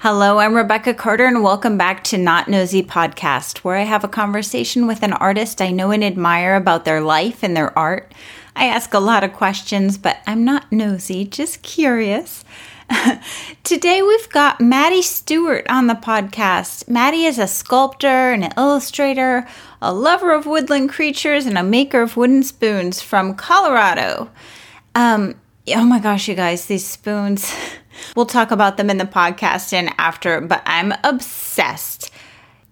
Hello, I'm Rebecca Carter, and welcome back to Not Nosy Podcast, where I have a conversation with an artist I know and admire about their life and their art. I ask a lot of questions, but I'm not nosy, just curious. Today we've got Maddie Stewart on the podcast. Maddie is a sculptor, an illustrator, a lover of woodland creatures, and a maker of wooden spoons from Colorado. Um, oh my gosh, you guys, these spoons. We'll talk about them in the podcast and after, but I'm obsessed.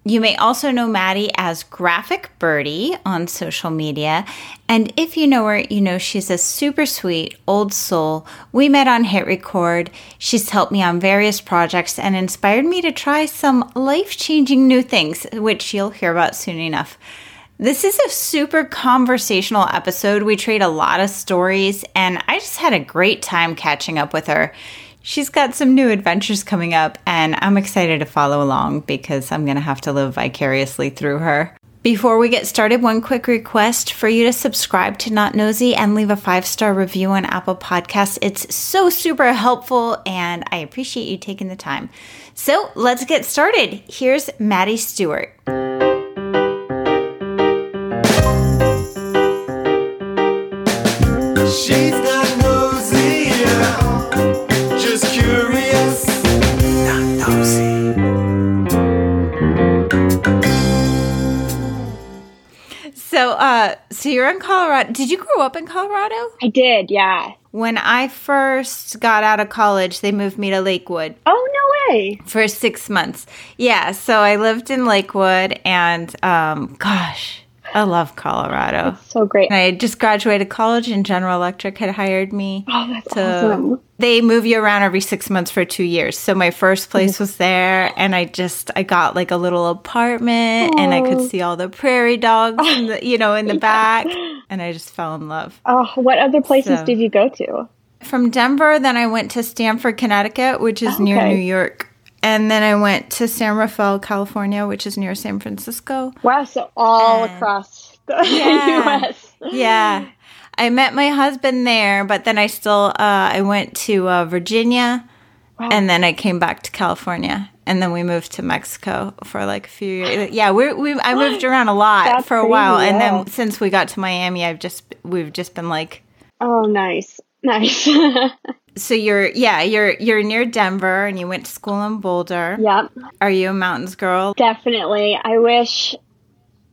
You may also know Maddie as Graphic Birdie on social media. And if you know her, you know she's a super sweet old soul. We met on Hit Record. She's helped me on various projects and inspired me to try some life changing new things, which you'll hear about soon enough. This is a super conversational episode. We trade a lot of stories, and I just had a great time catching up with her she's got some new adventures coming up, and I'm excited to follow along because I'm going to have to live vicariously through her. Before we get started, one quick request for you to subscribe to Not Nosy and leave a five star review on Apple Podcasts. It's so super helpful, and I appreciate you taking the time. So let's get started. Here's Maddie Stewart. So uh, so you're in Colorado. Did you grow up in Colorado? I did, yeah. When I first got out of college, they moved me to Lakewood. Oh, no way. For six months. Yeah. So I lived in Lakewood and, um, gosh, I love Colorado. That's so great. And I just graduated college and General Electric had hired me. Oh, that's to, awesome. They move you around every six months for two years. So my first mm-hmm. place was there and I just I got like a little apartment oh. and I could oh. see all the prairie dogs in the, you know, in the yeah. back. And I just fell in love. Oh, what other places so, did you go to? From Denver, then I went to Stamford, Connecticut, which is okay. near New York. And then I went to San Rafael, California, which is near San Francisco. Wow, so all and across the yeah, U.S. yeah, I met my husband there, but then I still uh, I went to uh, Virginia, wow. and then I came back to California, and then we moved to Mexico for like a few years. Yeah, we we I moved around a lot That's for a while, crazy, and then since we got to Miami, I've just we've just been like, oh, nice, nice. so you're yeah you're you're near denver and you went to school in boulder. Yep. Are you a mountains girl? Definitely. I wish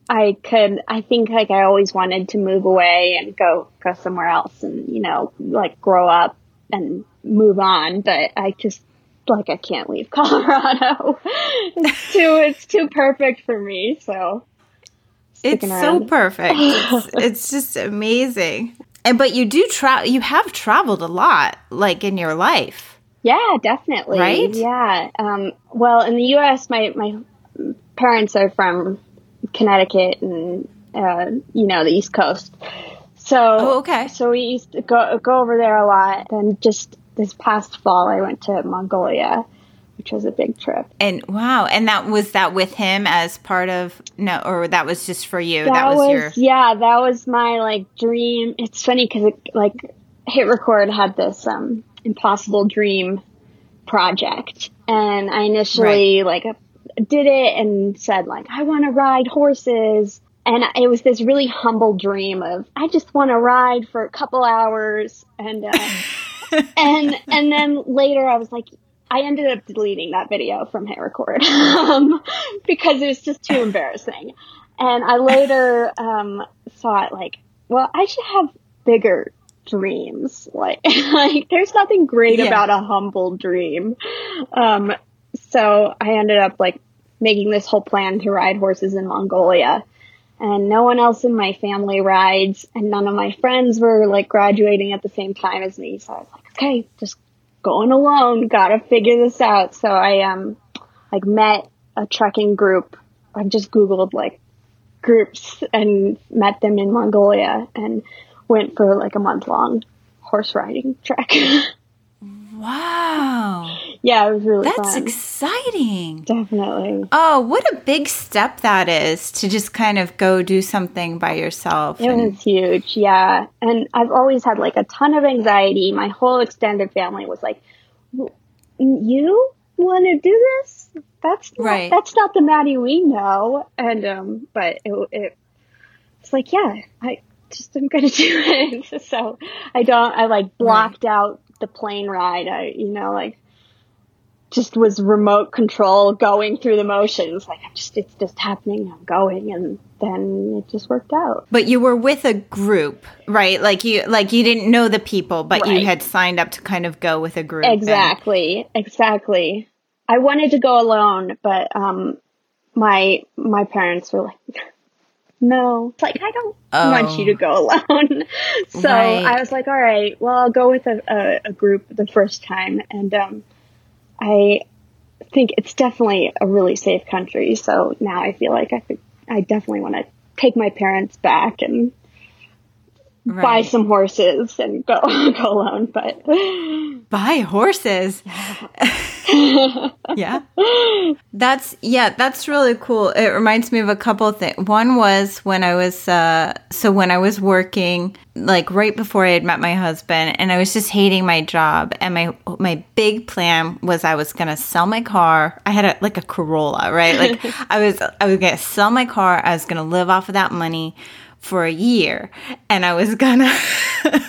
i could i think like i always wanted to move away and go go somewhere else and you know like grow up and move on but i just like i can't leave colorado. It's too it's too perfect for me so. It's so perfect. It's, it's just amazing and but you do travel. You have traveled a lot, like in your life. Yeah, definitely. Right? Yeah. Um, well, in the U.S., my my parents are from Connecticut and uh, you know the East Coast. So oh, okay. So we used to go go over there a lot. And just this past fall, I went to Mongolia which was a big trip. And wow, and that was that with him as part of no, or that was just for you. That, that was, was, your yeah, that was my like dream. It's funny because like Hit Record had this um impossible dream project, and I initially right. like did it and said like I want to ride horses. And it was this really humble dream of I just want to ride for a couple hours and uh, and and then later I was like I ended up deleting that video from Hit Record um, because it was just too embarrassing. And I later um, thought, like, well, I should have bigger dreams. Like, like there's nothing great yeah. about a humble dream. Um, so I ended up like making this whole plan to ride horses in Mongolia. And no one else in my family rides, and none of my friends were like graduating at the same time as me. So I was like, okay, just going alone, gotta figure this out. So I um like met a trekking group. I just googled like groups and met them in Mongolia and went for like a month long horse riding trek. wow. Yeah, it was really That's fun. exciting. Definitely. Oh, what a big step that is to just kind of go do something by yourself. It and- was huge, yeah. And I've always had like a ton of anxiety. My whole extended family was like, "You want to do this? that's not, Right. that's not the Maddie we know. And um, but it, it it's like yeah, I just am gonna do it. so I don't. I like blocked out the plane ride. I you know like just was remote control going through the motions. Like I'm just it's just happening. I'm going, and then it just worked out. But you were with a group, right? Like you like you didn't know the people, but you had signed up to kind of go with a group. and- Exactly, exactly. I wanted to go alone, but um, my my parents were like, "No, it's like I don't Oh. want you to go alone." so Right. I was like, "All right, well, I'll go with a, a, a group the first time." And um, I think it's definitely a really safe country. So now I feel like I could, I definitely want to take my parents back and buy some horses and go go alone. But buy horses. yeah. That's yeah, that's really cool. It reminds me of a couple of things. One was when I was uh so when I was working like right before I had met my husband and I was just hating my job and my my big plan was I was going to sell my car. I had a like a Corolla, right? Like I was I was going to sell my car. I was going to live off of that money for a year and I was gonna Yes.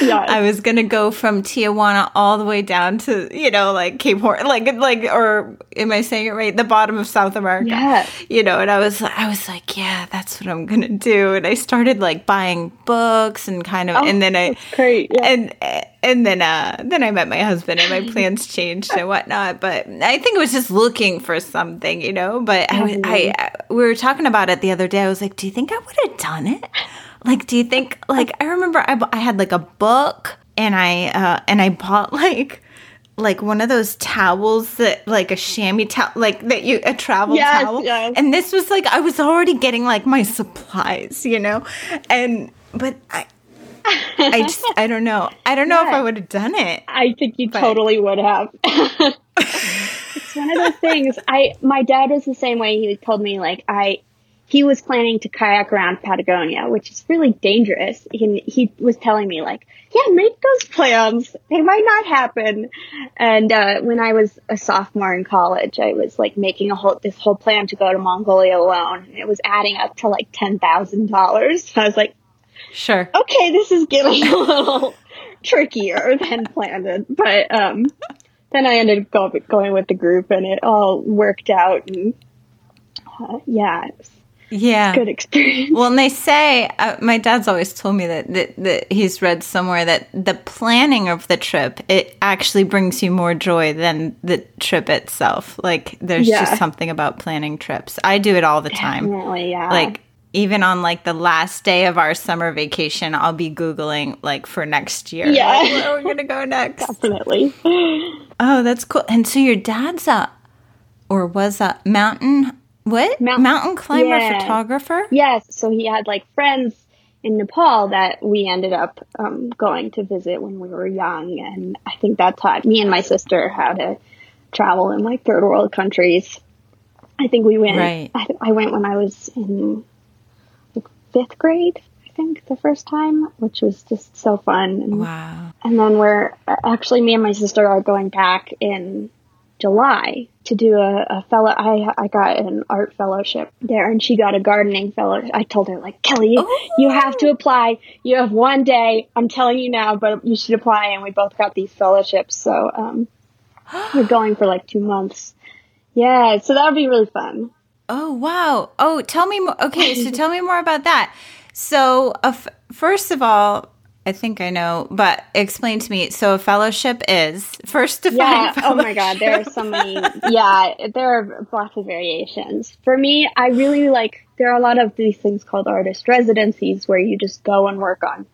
I was gonna go from Tijuana all the way down to you know like Cape Horn like like or am I saying it right the bottom of South America Yes. you know and I was I was like yeah that's what I'm gonna do and I started like buying books and kind of and oh, then I great. Yeah. and and then uh then I met my husband and my plans changed and whatnot. But I think it was just looking for something, you know. But I, was- I, I we were talking about it the other day. I was like, do you think I would have done it? Like, do you think like I remember I, I had like a book and I uh and I bought like like one of those towels that like a chamois towel like that you a travel Yes, towel yes. and this was like I was already getting like my supplies you know and but I I just I don't know I don't know if I would have done it I think you But- totally would have. it's one of those things. I my dad was the same way. He told me like I he was planning to kayak around Patagonia, which is really dangerous. He he was telling me like, yeah, make those plans. They might not happen. And uh, when I was a sophomore in college, I was like making a whole this whole plan to go to Mongolia alone. And it was adding up to like ten thousand dollars. I was like, sure okay, this is getting a little trickier than planned. But um, then I ended up go, going with the group, and it all worked out. And uh, yeah, yeah good experience. Well, and they say uh, my dad's always told me that, that that he's read somewhere that the planning of the trip it actually brings you more joy than the trip itself. Like there's Yeah. just something about planning trips. I do it all the time. Definitely, yeah. Like even on like the last day of our summer vacation, I'll be googling like for next year. Yeah. Like, where are we gonna go next? definitely. Oh, that's cool. And so your dad's a or was a mountain what Mount- mountain climber Yeah. photographer? Yes, so he had like friends in Nepal that we ended up um, going to visit when we were young, and I think that taught me and my sister how to travel in like third world countries. I think we went. Right. I, I went when I was in fifth grade. I think the first time, which was just so fun. And, Wow. and then we're actually me and my sister are going back in July to do a, a fellow. I I got an art fellowship there, and she got a gardening fellow. I told her like Kelly, you, you have to apply. You have one day. I'm telling you now, but you should apply. And we both got these fellowships, so um, we're going for like two months. Yeah, so that would be really fun. Oh wow! Oh, tell me more. Okay, so tell me more about that. So, uh, f- first of all, I think I know, but explain to me. So, a fellowship is first define. Yeah. Fellowship. Oh my God. There are so many. Yeah. There are lots of variations. For me, I really like, there are a lot of these things called artist residencies where you just go and work on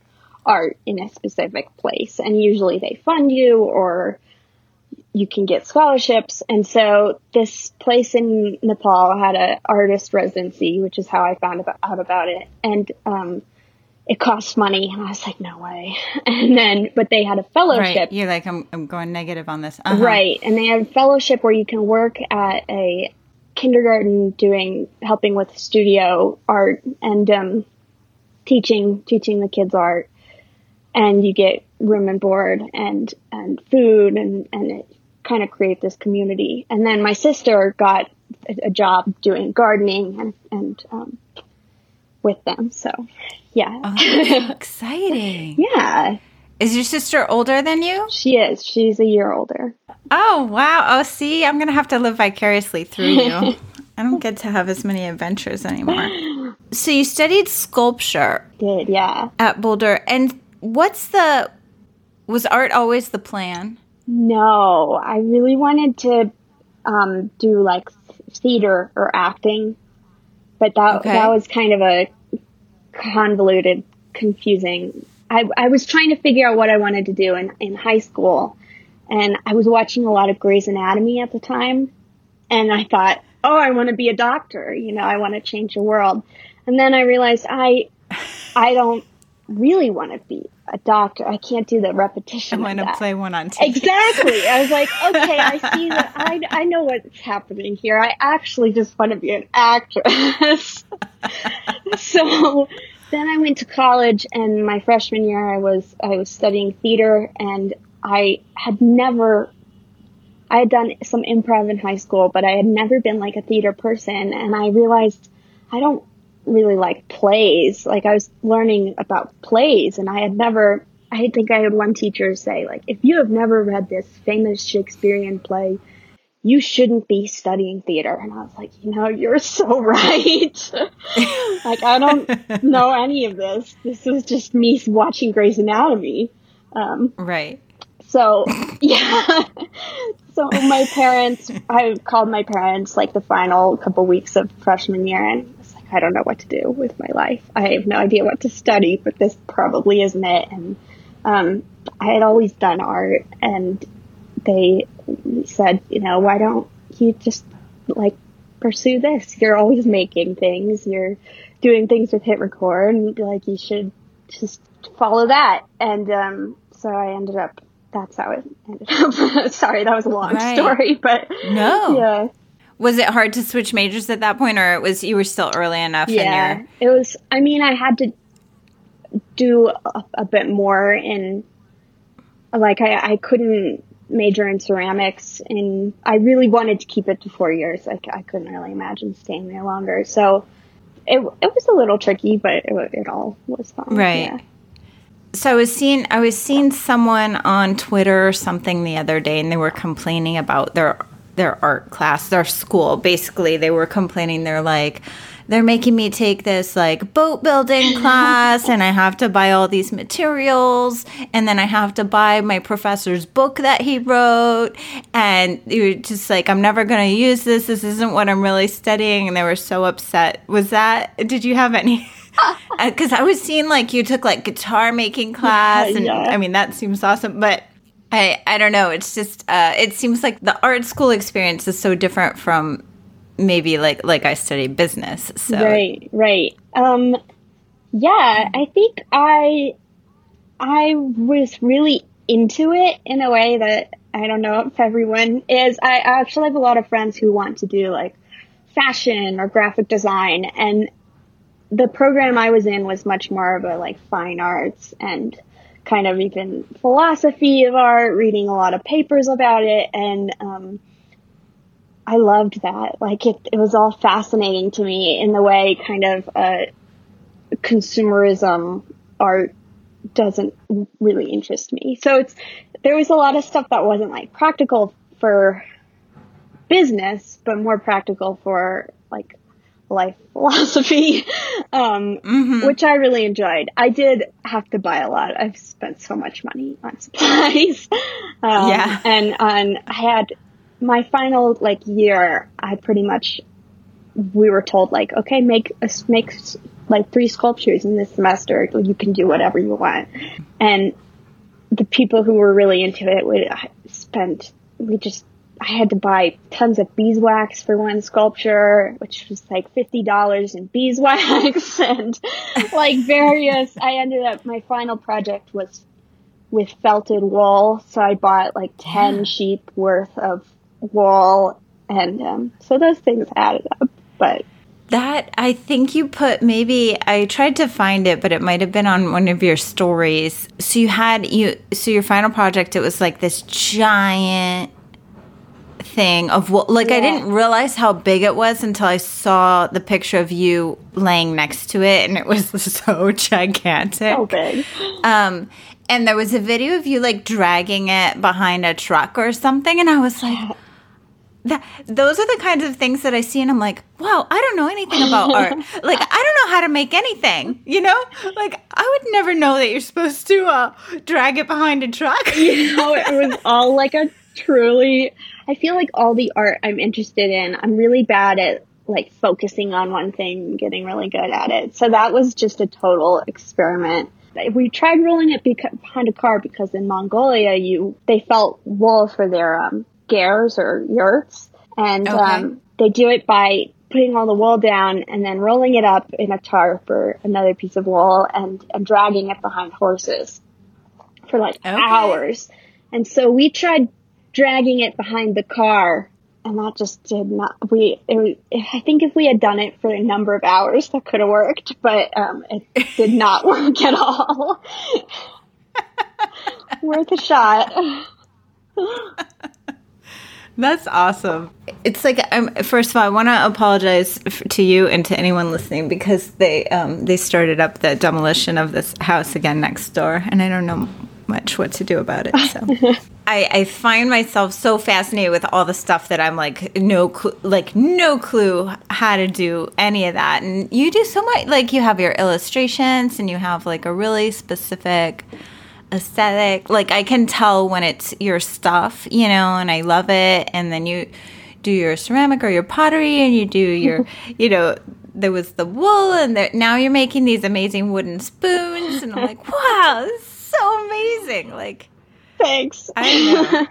art in a specific place. And usually they fund you or you can get scholarships. And so this place in Nepal had an artist residency, which is how I found about, out about it. And, um, it cost money and I was like, no way. And then, but they had a fellowship. Right. You're like, I'm, I'm going negative on this. Uh-huh. Right. And they have a fellowship where you can work at a kindergarten doing helping with studio art and um, teaching teaching the kids art. And you get room and board and and food and and it kind of create this community. And then my sister got a, a job doing gardening and, and um, with them. So, yeah. Oh, exciting. yeah. Is your sister older than you? She is. She's a year older. Oh, wow. Oh, see, I'm going to have to live vicariously through you. I don't get to have as many adventures anymore. So you studied sculpture. Did, yeah. At Boulder. And what's the was art always the plan? No, I really wanted to um, do like theater or acting, but that okay. that was kind of a convoluted, confusing. I, I was trying to figure out what I wanted to do in, in high school, and I was watching a lot of Grey's Anatomy at the time, and I thought, oh, I want to be a doctor. You know, I want to change the world. And then I realized I, I don't really want to be a doctor. I can't do the repetition. I want to play one on TV. Exactly. I was like, okay, I see that. I, I know what's happening here. I actually just want to be an actress. so then I went to college, and my freshman year, I was I was studying theater, and I had never. I had done some improv in high school, but I had never been like a theater person, and I realized I don't really like plays. Like I was learning about plays and I had never, I think I had one teacher say like, if you have never read this famous Shakespearean play, you shouldn't be studying theater. And I was like, you know, you're so right. like I don't know any of this. This is just me watching Grey's Anatomy. Um, right. So yeah. so my parents, I called my parents like the final couple weeks of freshman year and I don't know what to do with my life. I have no idea what to study, but this probably isn't it. And um, I had always done art, and they said, you know, why don't you just like pursue this? You're always making things. You're doing things with hit record, and like you should just follow that. And um, so I ended up. That's how it ended up. Sorry, that was a long right. story, but no, yeah. Was it hard to switch majors at that point, or it was you were still early enough? In your? Yeah, it was. I mean, I had to do a, a bit more in, like, I, I couldn't major in ceramics, and I really wanted to keep it to four years. Like, I couldn't really imagine staying there longer. So it it was a little tricky, but it, it all was fun. Right. Yeah. So I was seeing I was seeing someone on Twitter or something the other day, and they were complaining about their their art class, their school. Basically, they were complaining. They're like, they're making me take this like boat building class and I have to buy all these materials and then I have to buy my professor's book that he wrote and you're just like I'm never going to use this this isn't what I'm really studying and they were so upset was that did you have any uh, because I was seeing like you took like guitar making class and yeah. I mean that seems awesome but I I don't know. It's just uh, it seems like the art school experience is so different from maybe like like I study business. So right, right. Um, yeah, I think I I was really into it in a way that I don't know if everyone is. I actually have a lot of friends who want to do like fashion or graphic design and the program I was in was much more of a like fine arts and kind of even philosophy of art, reading a lot of papers about it, and um, I loved that. Like it, it was all fascinating to me in the way kind of uh, consumerism art doesn't really interest me. So it's there was a lot of stuff that wasn't like practical for business, but more practical for like life philosophy, um, mm-hmm. which I really enjoyed. I did have to buy a lot. I've spent so much money on supplies. um, yeah. And on, I had my final like year, I pretty much, we were told like, okay, make, a, make like three sculptures in this semester. You can do whatever you want. And the people who were really into it would spend, we just I had to buy tons of beeswax for one sculpture, which was like fifty dollars in beeswax and like various. I ended up my final project was with felted wool, so I bought like ten sheep worth of wool, and um, so those things added up. But that I think you put maybe I tried to find it, but it might have been on one of your stories. So you had you so your final project it was like this giant thing of what like yeah. I didn't realize how big it was until I saw the picture of you laying next to it and it was so gigantic. So big. Um and there was a video of you like dragging it behind a truck or something and I was like that those are the kinds of things that I see and I'm like, wow, I don't know anything about art. Like I don't know how to make anything, you know? Like I would never know that you're supposed to uh, drag it behind a truck. you know, it was all like a truly I feel like all the art I'm interested in, I'm really bad at like focusing on one thing, and getting really good at it. So that was just a total experiment. We tried rolling it behind a car because in Mongolia, you they felt wool for their um, gers or yurts, and okay. um, they do it by putting all the wool down and then rolling it up in a tarp or another piece of wool and, and dragging it behind horses for like okay. hours. And so we tried dragging it behind the car. And that just did not we i think if we had done it for a number of hours that could have worked but um, it did not work at all. Worth a shot. That's awesome. It's like um, first of all, I want to apologize to you and to anyone listening because they um, they started up the demolition of this house again next door, and I don't know much what to do about it. So I, I, find myself so fascinated with all the stuff that I'm like no cl- like no clue how to do any of that. And you do so much like you have your illustrations and you have like a really specific aesthetic. Like I can tell when it's your stuff, you know, and I love it. And then you do your ceramic or your pottery and you do your, you know, there was the wool and the, now you're making these amazing wooden spoons and I'm like, wow, so amazing. Like, thanks. I know.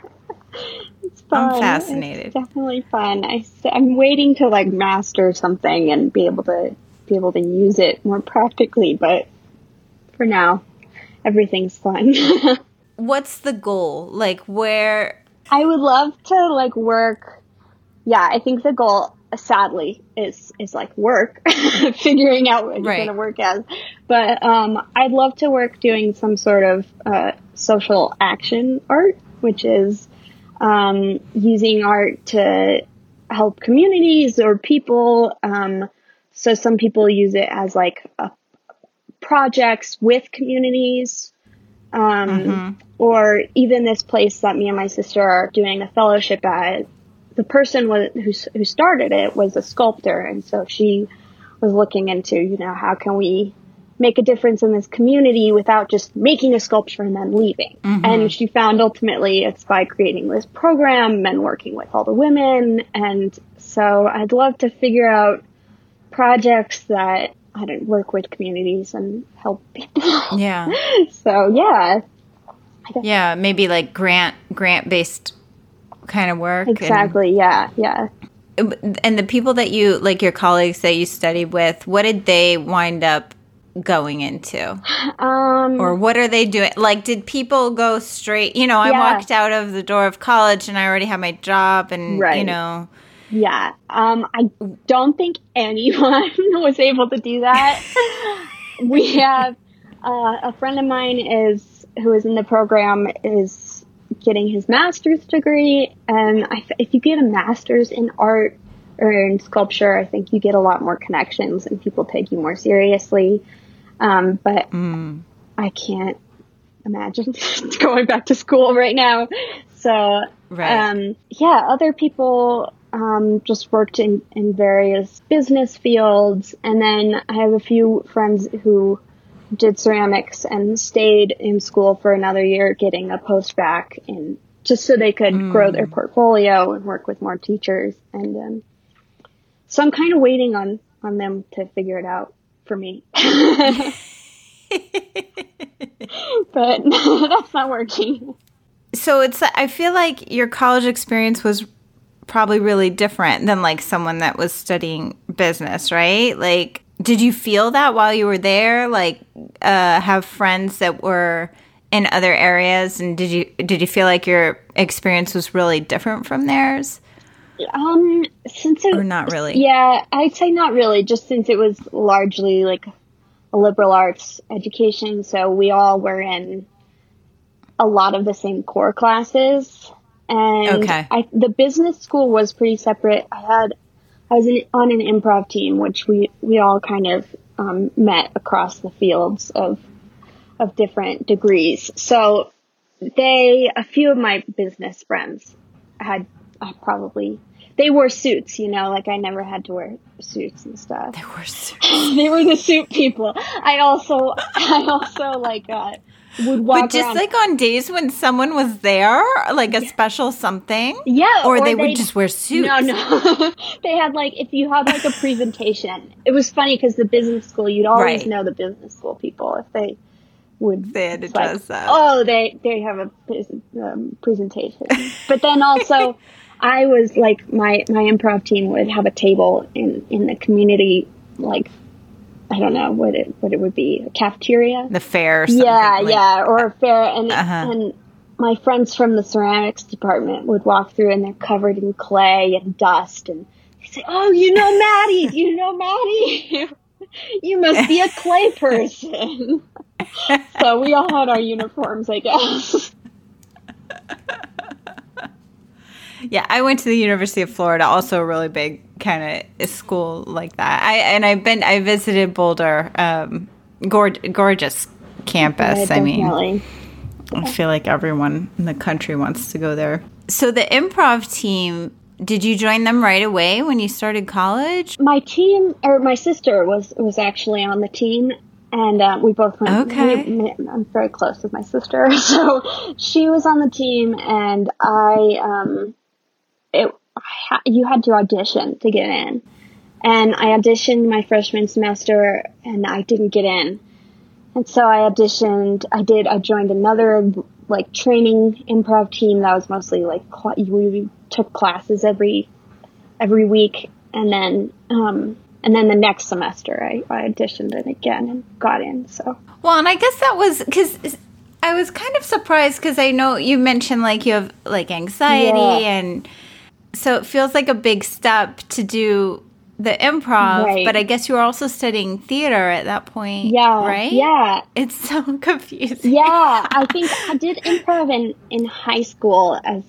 it's fun. I'm fascinated. It's definitely fun. I, I'm waiting to like master something and be able to be able to use it more practically, but for now, everything's fun. What's the goal? Like where I would love to like work. Yeah, I think the goal sadly is is like work figuring out what right. going to work as but um, i'd love to work doing some sort of uh, social action art which is um, using art to help communities or people um, so some people use it as like a, projects with communities um, mm-hmm. or even this place that me and my sister are doing a fellowship at the person was, who, who started it was a sculptor. And so she was looking into, you know, how can we make a difference in this community without just making a sculpture and then leaving. Mm-hmm. And she found ultimately it's by creating this program and working with all the women. And so I'd love to figure out projects that I don't work with communities and help people. Yeah. so yeah. Yeah, maybe like grant grant based kind of work. Exactly. And, yeah. Yeah. And the people that you like, your colleagues that you studied with, what did they wind up going into? Um, or what are they doing? Like, did people go straight? You know, I yeah. walked out of the door of college and I already had my job, and right. you know. Yeah. Um, I don't think anyone was able to do that. we have uh, a friend of mine is who is in the program is getting his master's degree. And I, if you get a master's in art or in sculpture, I think you get a lot more connections and people take you more seriously. Um, but mm. I can't imagine going back to school right now. So, right. um, yeah, other people um, just worked in, in various business fields. And then I have a few friends who did ceramics and stayed in school for another year getting a post-bacc in just so they could mm. grow their portfolio and work with more teachers and um, so I'm kind of waiting on on them to figure it out for me. but that's not working. So it's I feel like your college experience was probably really different than like someone that was studying business, right? Like did you feel that while you were there? Like, uh, have friends that were in other areas, and did you did you feel like your experience was really different from theirs? Um, since it, or not really. Yeah, I'd say not really. Just since it was largely like a liberal arts education, so we all were in a lot of the same core classes. and Okay. I, the business school was pretty separate. I had I was in, on an improv team, which we we all kind of um, met across the fields of of different degrees. So they, a few of my business friends had uh, probably they wore suits. You know, like I never had to wear suits and stuff. They were so- they were the suit people. I also I also like uh, would walk But just around. like on days when someone was there, like a special something. Yeah, Or, or they, would just wear suits. No, no. they had like if you had like a presentation. It was funny because the business school, you'd always Right. know the business school people if they would. They had to like, dress up. Oh, they they have a um, presentation. but then also, I was like my my improv team would have a table in in the community like. I don't know what it what it would be a cafeteria. The fair. Yeah, like- yeah, or a fair, and Uh-huh. and my friends from the ceramics department would walk through, and they're covered in clay and dust, and they say, "Oh, you know Maddie, you know Maddie, you must be a clay person." so we all had our uniforms, I guess. Yeah, I went to the University of Florida, also a really big kind of school like that. I and I've been I visited Boulder, um, gorg- gorgeous campus. I mean, I feel like everyone in the country wants to go there. So the improv team, did you join them right away when you started college? my team or my sister was was actually on the team and uh, we both went Okay. we- i'm very close with my sister so she was on the team and i um it you had to audition to get in. And i auditioned my freshman semester and i didn't get in. And so i auditioned i did i joined another like training improv team that was mostly like we took classes every every week. And then um and then the next semester I, I auditioned it again and got in so. Well, and I guess that was because I was kind of surprised because I know you mentioned like you have like anxiety Yeah. and so it feels like a big step to do the improv, Right. but I guess you were also studying theater at that point. yeah Right? yeah It's so confusing. yeah i think i did improv in in high school as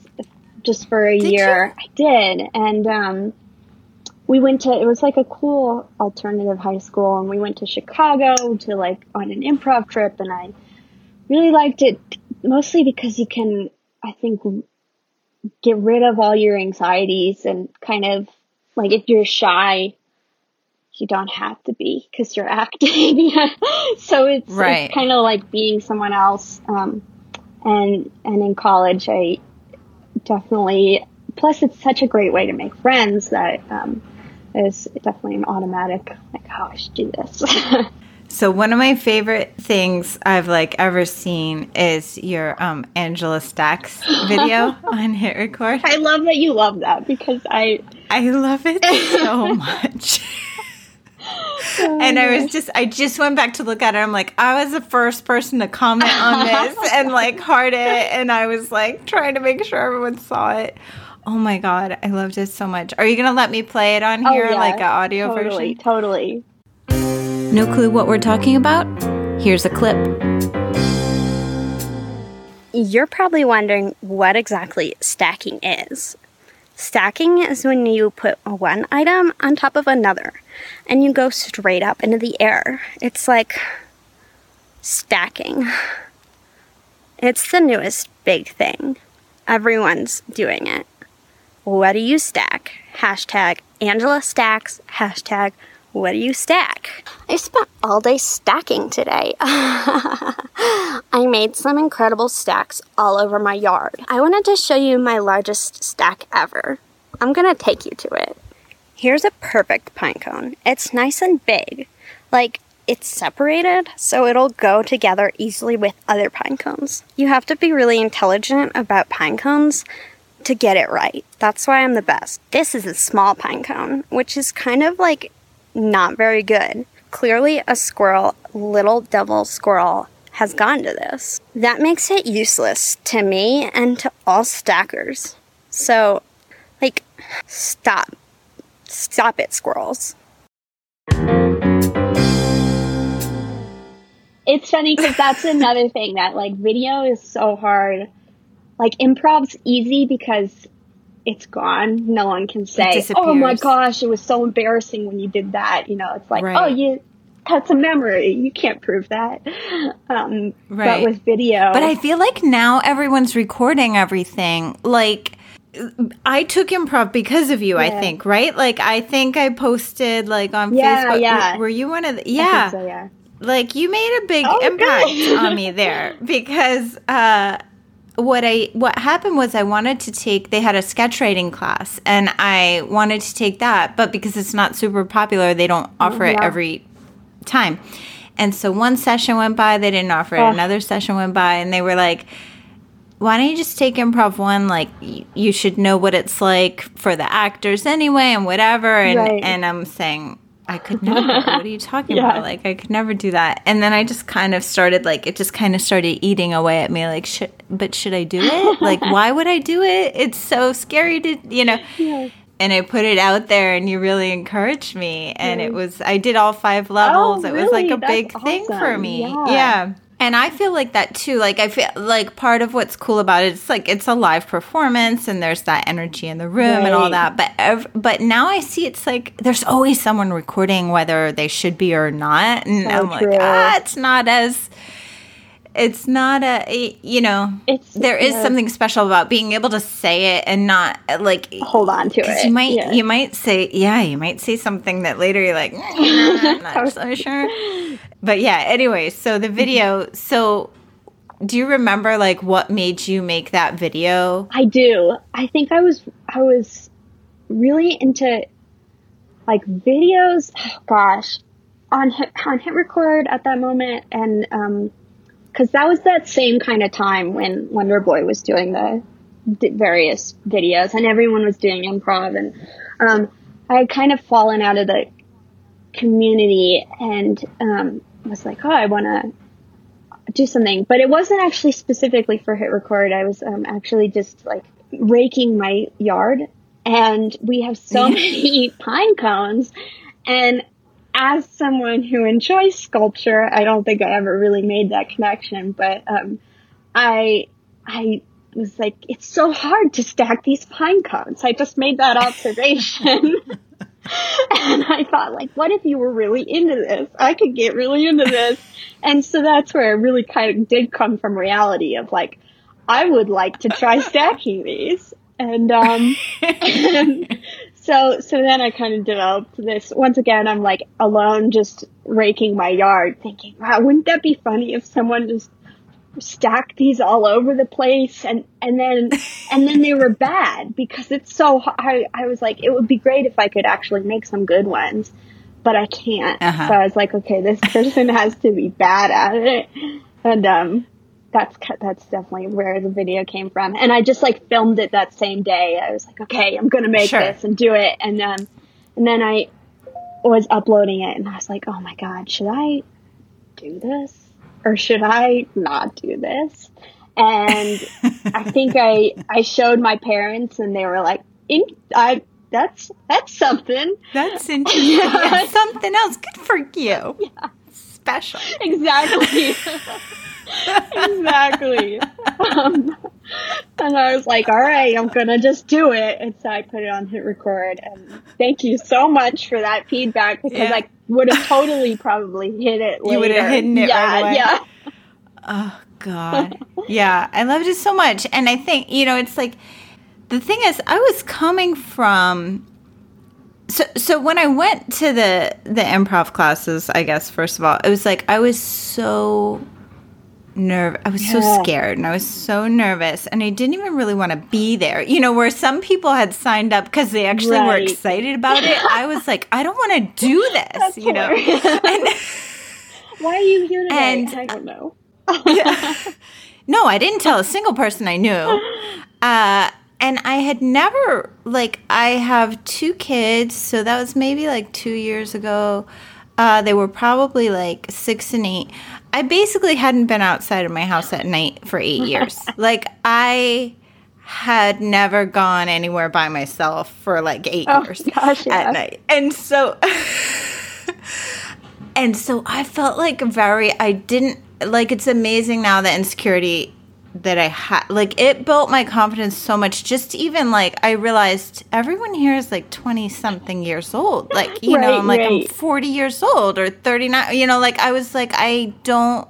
just for a Did year i did and um we went to it was like a cool alternative high school and we went to chicago to like on an improv trip and i really liked it mostly because you can i think get rid of all your anxieties and kind of like if you're shy you don't have to be because you're acting so it's, Right. it's kind of like being someone else um, and and in college i definitely plus it's such a great way to make friends that um, is definitely an automatic like oh i should do this So one of my favorite things I've like ever seen is your um Angela Stacks video on Hit Record. i love that you love that because i I love it so much. and I was just, I just went back to look at it. I'm like, I was the first person to comment on this and like heart it. And I was like trying to make sure everyone saw it. Oh my God. I loved it so much. Are you going to let me play it on here, oh, yeah, like an audio totally version? totally No clue what we're talking about? Here's a clip. You're probably wondering what exactly stacking is. Stacking is when you put one item on top of another and you go straight up into the air. It's like stacking. It's the newest big thing. Everyone's doing it. What do you stack? Hashtag Angela Stacks. Hashtag what do you stack? I spent all day stacking today. I made some incredible stacks all over my yard. I wanted to show you my largest stack ever. I'm gonna take you to it. Here's a perfect pine cone. It's nice and big. Like, it's separated, so it'll go together easily with other pine cones. You have to be really intelligent about pine cones to get it right. That's why I'm the best. This is a small pine cone, which is kind of like not very good. Clearly, a squirrel, little devil squirrel, has gone to this. That makes it useless to me and to all stackers. So, like, stop. Stop it, squirrels. it's funny because that's another thing that like video is so hard like improv's easy because it's gone. No one can say, "Oh my gosh, it was so embarrassing when you did that." You know, it's like, Right. "Oh, you that's a memory. You can't prove that." Um, Right. But with video, But I feel like now everyone's recording everything. Like I took improv because of you, I think, right? Like I think I posted like on Yeah, Facebook. yeah. Were you one of the Yeah. so, yeah. Like you made a big Oh, impact on me there because uh what I what happened was I wanted to take they had a sketch writing class and I wanted to take that, but because it's not super popular, they don't oh, offer it every time. And so one session went by, they didn't offer it. Ugh. Another session went by, and they were like, "Why don't you just take improv one? Like, y- you should know what it's like for the actors anyway, and whatever." And Right. and I'm saying. I could never. what are you talking Yeah. about? Like, I could never do that. And then I just kind of started, like, it just kind of started eating away at me. Like, should, but should I do it? like, why would I do it? It's so scary to, you know Yeah. and I put it out there and you really encouraged me and it was I did all five levels. it was like a big That's thing for me. Yeah. Yeah. And I feel like that too. Like I feel like part of what's cool about it, it's like it's a live performance and there's that energy in the room and all that. But ev- but now I see it's like there's always someone recording whether they should be or not, and So I'm like true. ah, it's not as it's not a you know It's- there is yeah. something special about being able to say it and not like Hold on to it. you might Yeah. you might say yeah you might say something that later you're like "Mm, I'm not so sure but yeah anyway so the video so do you remember like what made you make that video I do. I think I was I was really into like videos. Oh gosh, on hit, on hit record at that moment, and um, because that was that same kind of time when Wonder Boy was doing the d- various videos, and everyone was doing improv, and um, I had kind of fallen out of the community, and um, was like, oh, I want to do something, but it wasn't actually specifically for hit record. I was um, actually just like raking my yard, and we have so many pine cones. And as someone who enjoys sculpture, I don't think I ever really made that connection, but um, I I was like, it's so hard to stack these pine cones. I just made that observation. and I thought, like, what if you were really into this? I could get really into this. And so that's where it really kind of did come from reality of like, I would like to try stacking these. And, um, and so, so then I kind of developed this. Once again, I'm like alone, just raking my yard thinking, wow, wouldn't that be funny if someone just stacked these all over the place and and then and then they were bad because it's so I I was like it would be great if I could actually make some good ones but I can't Uh-huh. so I was like okay this person has to be bad at it and um that's that's definitely where the video came from and I just like filmed it that same day I was like okay I'm gonna make Sure. this and do it and um and then I was uploading it and I was like oh my god should I do this or should I not do this? And I think I I showed my parents and they were like, In, I that's that's something. that's interesting yeah, something else good for you Yeah. special Exactly. exactly. Um, and I was like, all right, I'm gonna just do it. And so I put it on hit record. And thank you so much for that feedback because Yeah. I would have totally probably hit it. You would have later. hidden it yeah, right away. Yeah. Oh God. yeah, I loved it so much. And I think, you know, it's like the thing is I was coming from so so when I went to the the improv classes, I guess first of all, it was like I was so nerve I was so scared and I was so nervous and I didn't even really want to be there. You know, where some people had signed up cuz they actually were excited about it. I was like, I don't want to do this, That's you know. And Why are you here today? And- I don't know. No, I didn't tell a single person I knew. Uh, and I had never, like, I have two kids, so that was maybe like two years ago. Uh, they were probably like six and eight. I basically hadn't been outside of my house at night for eight years. like, I had never gone anywhere by myself for like eight Oh, years gosh, yeah. at night. And so. And so I felt like very, I didn't, like, it's amazing now that insecurity that I had. Like it built my confidence so much. Just even like I realized everyone here is like twenty something years old. Like you Right, know, I'm like I'm forty years old or thirty nine. You know, like I was like I don't.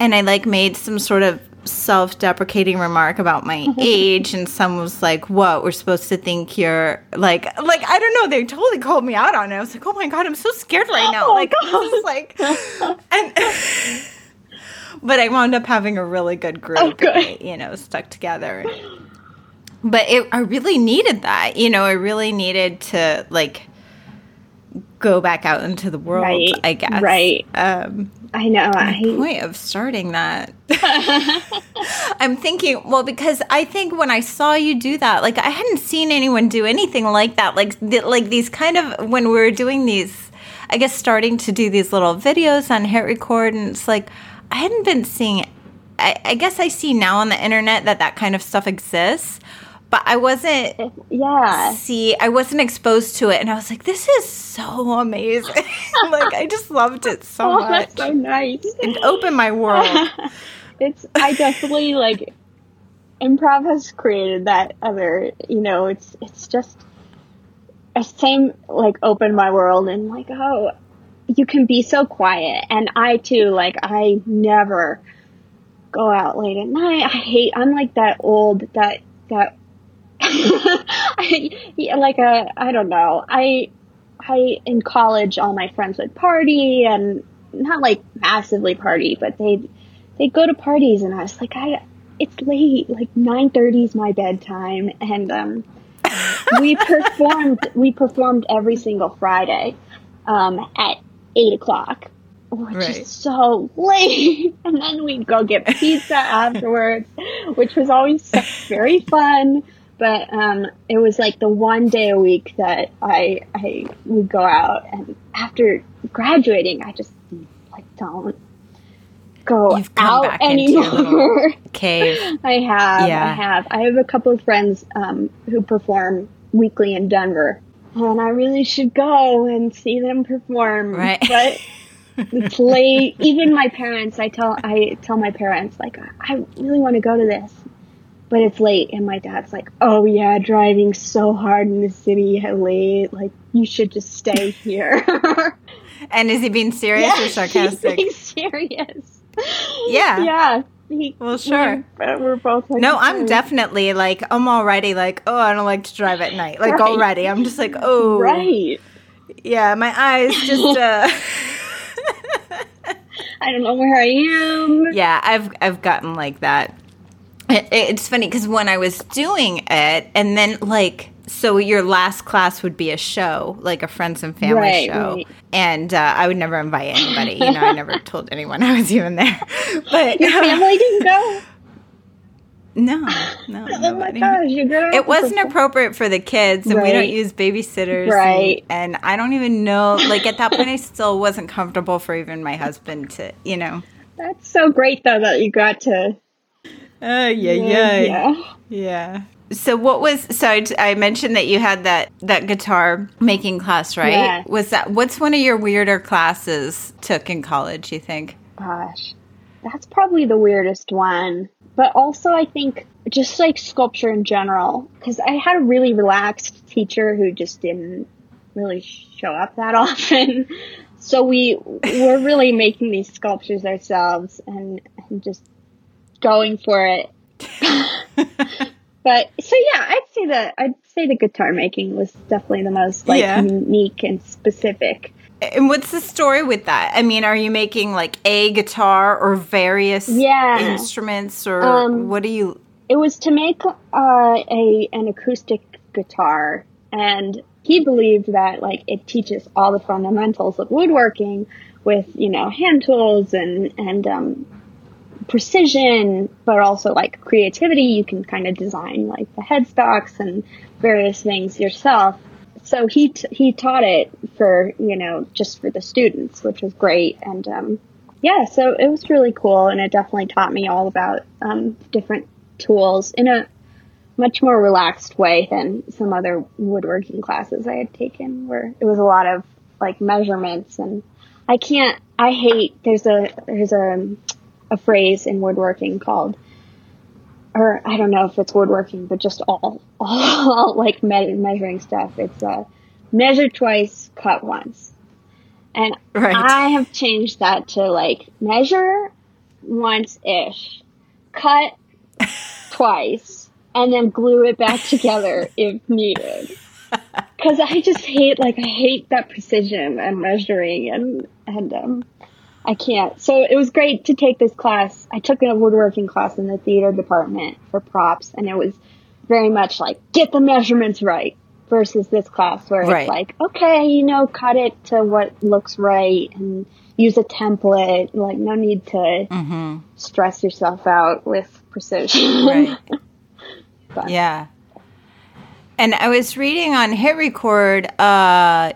And I like made some sort of self-deprecating remark about my mm-hmm. age and someone was like what we're supposed to think you're like like i don't know they totally called me out on it i was like oh my god i'm so scared right now Oh, like this is like and but i wound up having a really good group Oh, good. you know stuck together but it, i really needed that you know i really needed to like go back out into the world Right, i guess right. um I know. I point of starting that i'm thinking well because i think when i saw you do that like i hadn't seen anyone do anything like that like th- like these kind of when we were doing these i guess starting to do these little videos on hit record and it's like i hadn't been seeing I, I guess i see now on the internet that that kind of stuff exists but i wasn't yeah. see i wasn't exposed to it and i was like this is so amazing like i just loved it so Oh, much that's so nice. and open my world it's I definitely like improv has created that other you know it's it's just a same like open my world and like oh you can be so quiet. And I too like I never go out late at night. I hate I'm like that old that that I, like a I don't know. I I in college all my friends would party and not like massively party but they'd they go to parties and I was like, I, it's late, like 9.30 is my bedtime. And, um, we performed, we performed every single Friday, um, at eight o'clock, which Right. is so late. And then we'd go get pizza afterwards, which was always so- very fun. But, um, it was like the one day a week that I, I would go out and after graduating, I just like don't go You've out back into your anymore. cave I have, Yeah. I have. I have a couple of friends um, who perform weekly in Denver, and I really should go and see them perform. Right. But it's late. Even my parents, I tell, I tell my parents like, I really want to go to this, but it's late, and my dad's like, Oh yeah, driving so hard in the city at late. Like you should just stay here. and is he being serious or sarcastic He's serious. Yeah. Yeah. He, Well, sure. We're, we're both. Like, no i'm "Oh, definitely like i'm already like oh i don't like to drive at night like Right. already i'm just like oh Right. yeah my eyes just uh I don't know where I am. yeah i've i've gotten like that it, it's funny because when i was doing it and then like so your last class would be a show like a friends and family Right, show right. and uh, i would never invite anybody you know i never told anyone i was even there but Your family didn't go. no no Oh my gosh, you're good. it wasn't appropriate for the kids and we don't use babysitters Right. and, i don't even know like at that point i still wasn't comfortable for even my husband to you know That's so great though that you got to. oh yeah Yeah. yeah so what was so I, mentioned that you had that that guitar making class right Yeah. was that what's one of your weirder classes took in college you think Gosh, that's probably the weirdest one. But also, I think just like sculpture in general, because I had a really relaxed teacher who just didn't really show up that often. So we were really making these sculptures ourselves and, and just going for it. But so yeah, I'd say that I'd say the guitar making was definitely the most like Yeah. unique and specific. and what's the story with that i mean are you making like a guitar or various Yeah. instruments or Um, what do you It was to make uh, a an acoustic guitar, and he believed that like it teaches all the fundamentals of woodworking with you know hand tools and and um, precision, but also like creativity. You can kind of design like the headstocks and various things yourself. So he t- he taught it for you know just for the students, which was great, and um, yeah, so it was really cool, and it definitely taught me all about um, different tools in a much more relaxed way than some other woodworking classes I had taken, where it was a lot of like measurements, and I can't. I hate. There's a there's a a phrase in woodworking called or I don't know if it's woodworking, but just all, all like me- measuring stuff. It's uh, measure twice, cut once. And Right. I have changed that to like measure once ish, cut twice, and then glue it back together if needed. Because I just hate, like, I hate that precision and measuring, and and um, I can't. So it was great to take this class. I took a woodworking class in the theater department for props, and it was very much like get the measurements right. Versus this class where Right. it's like, okay, you know, cut it to what looks right and use a template. Like, no need to stress yourself out with precision. Right. Yeah. And I was reading on Hit Record. Uh,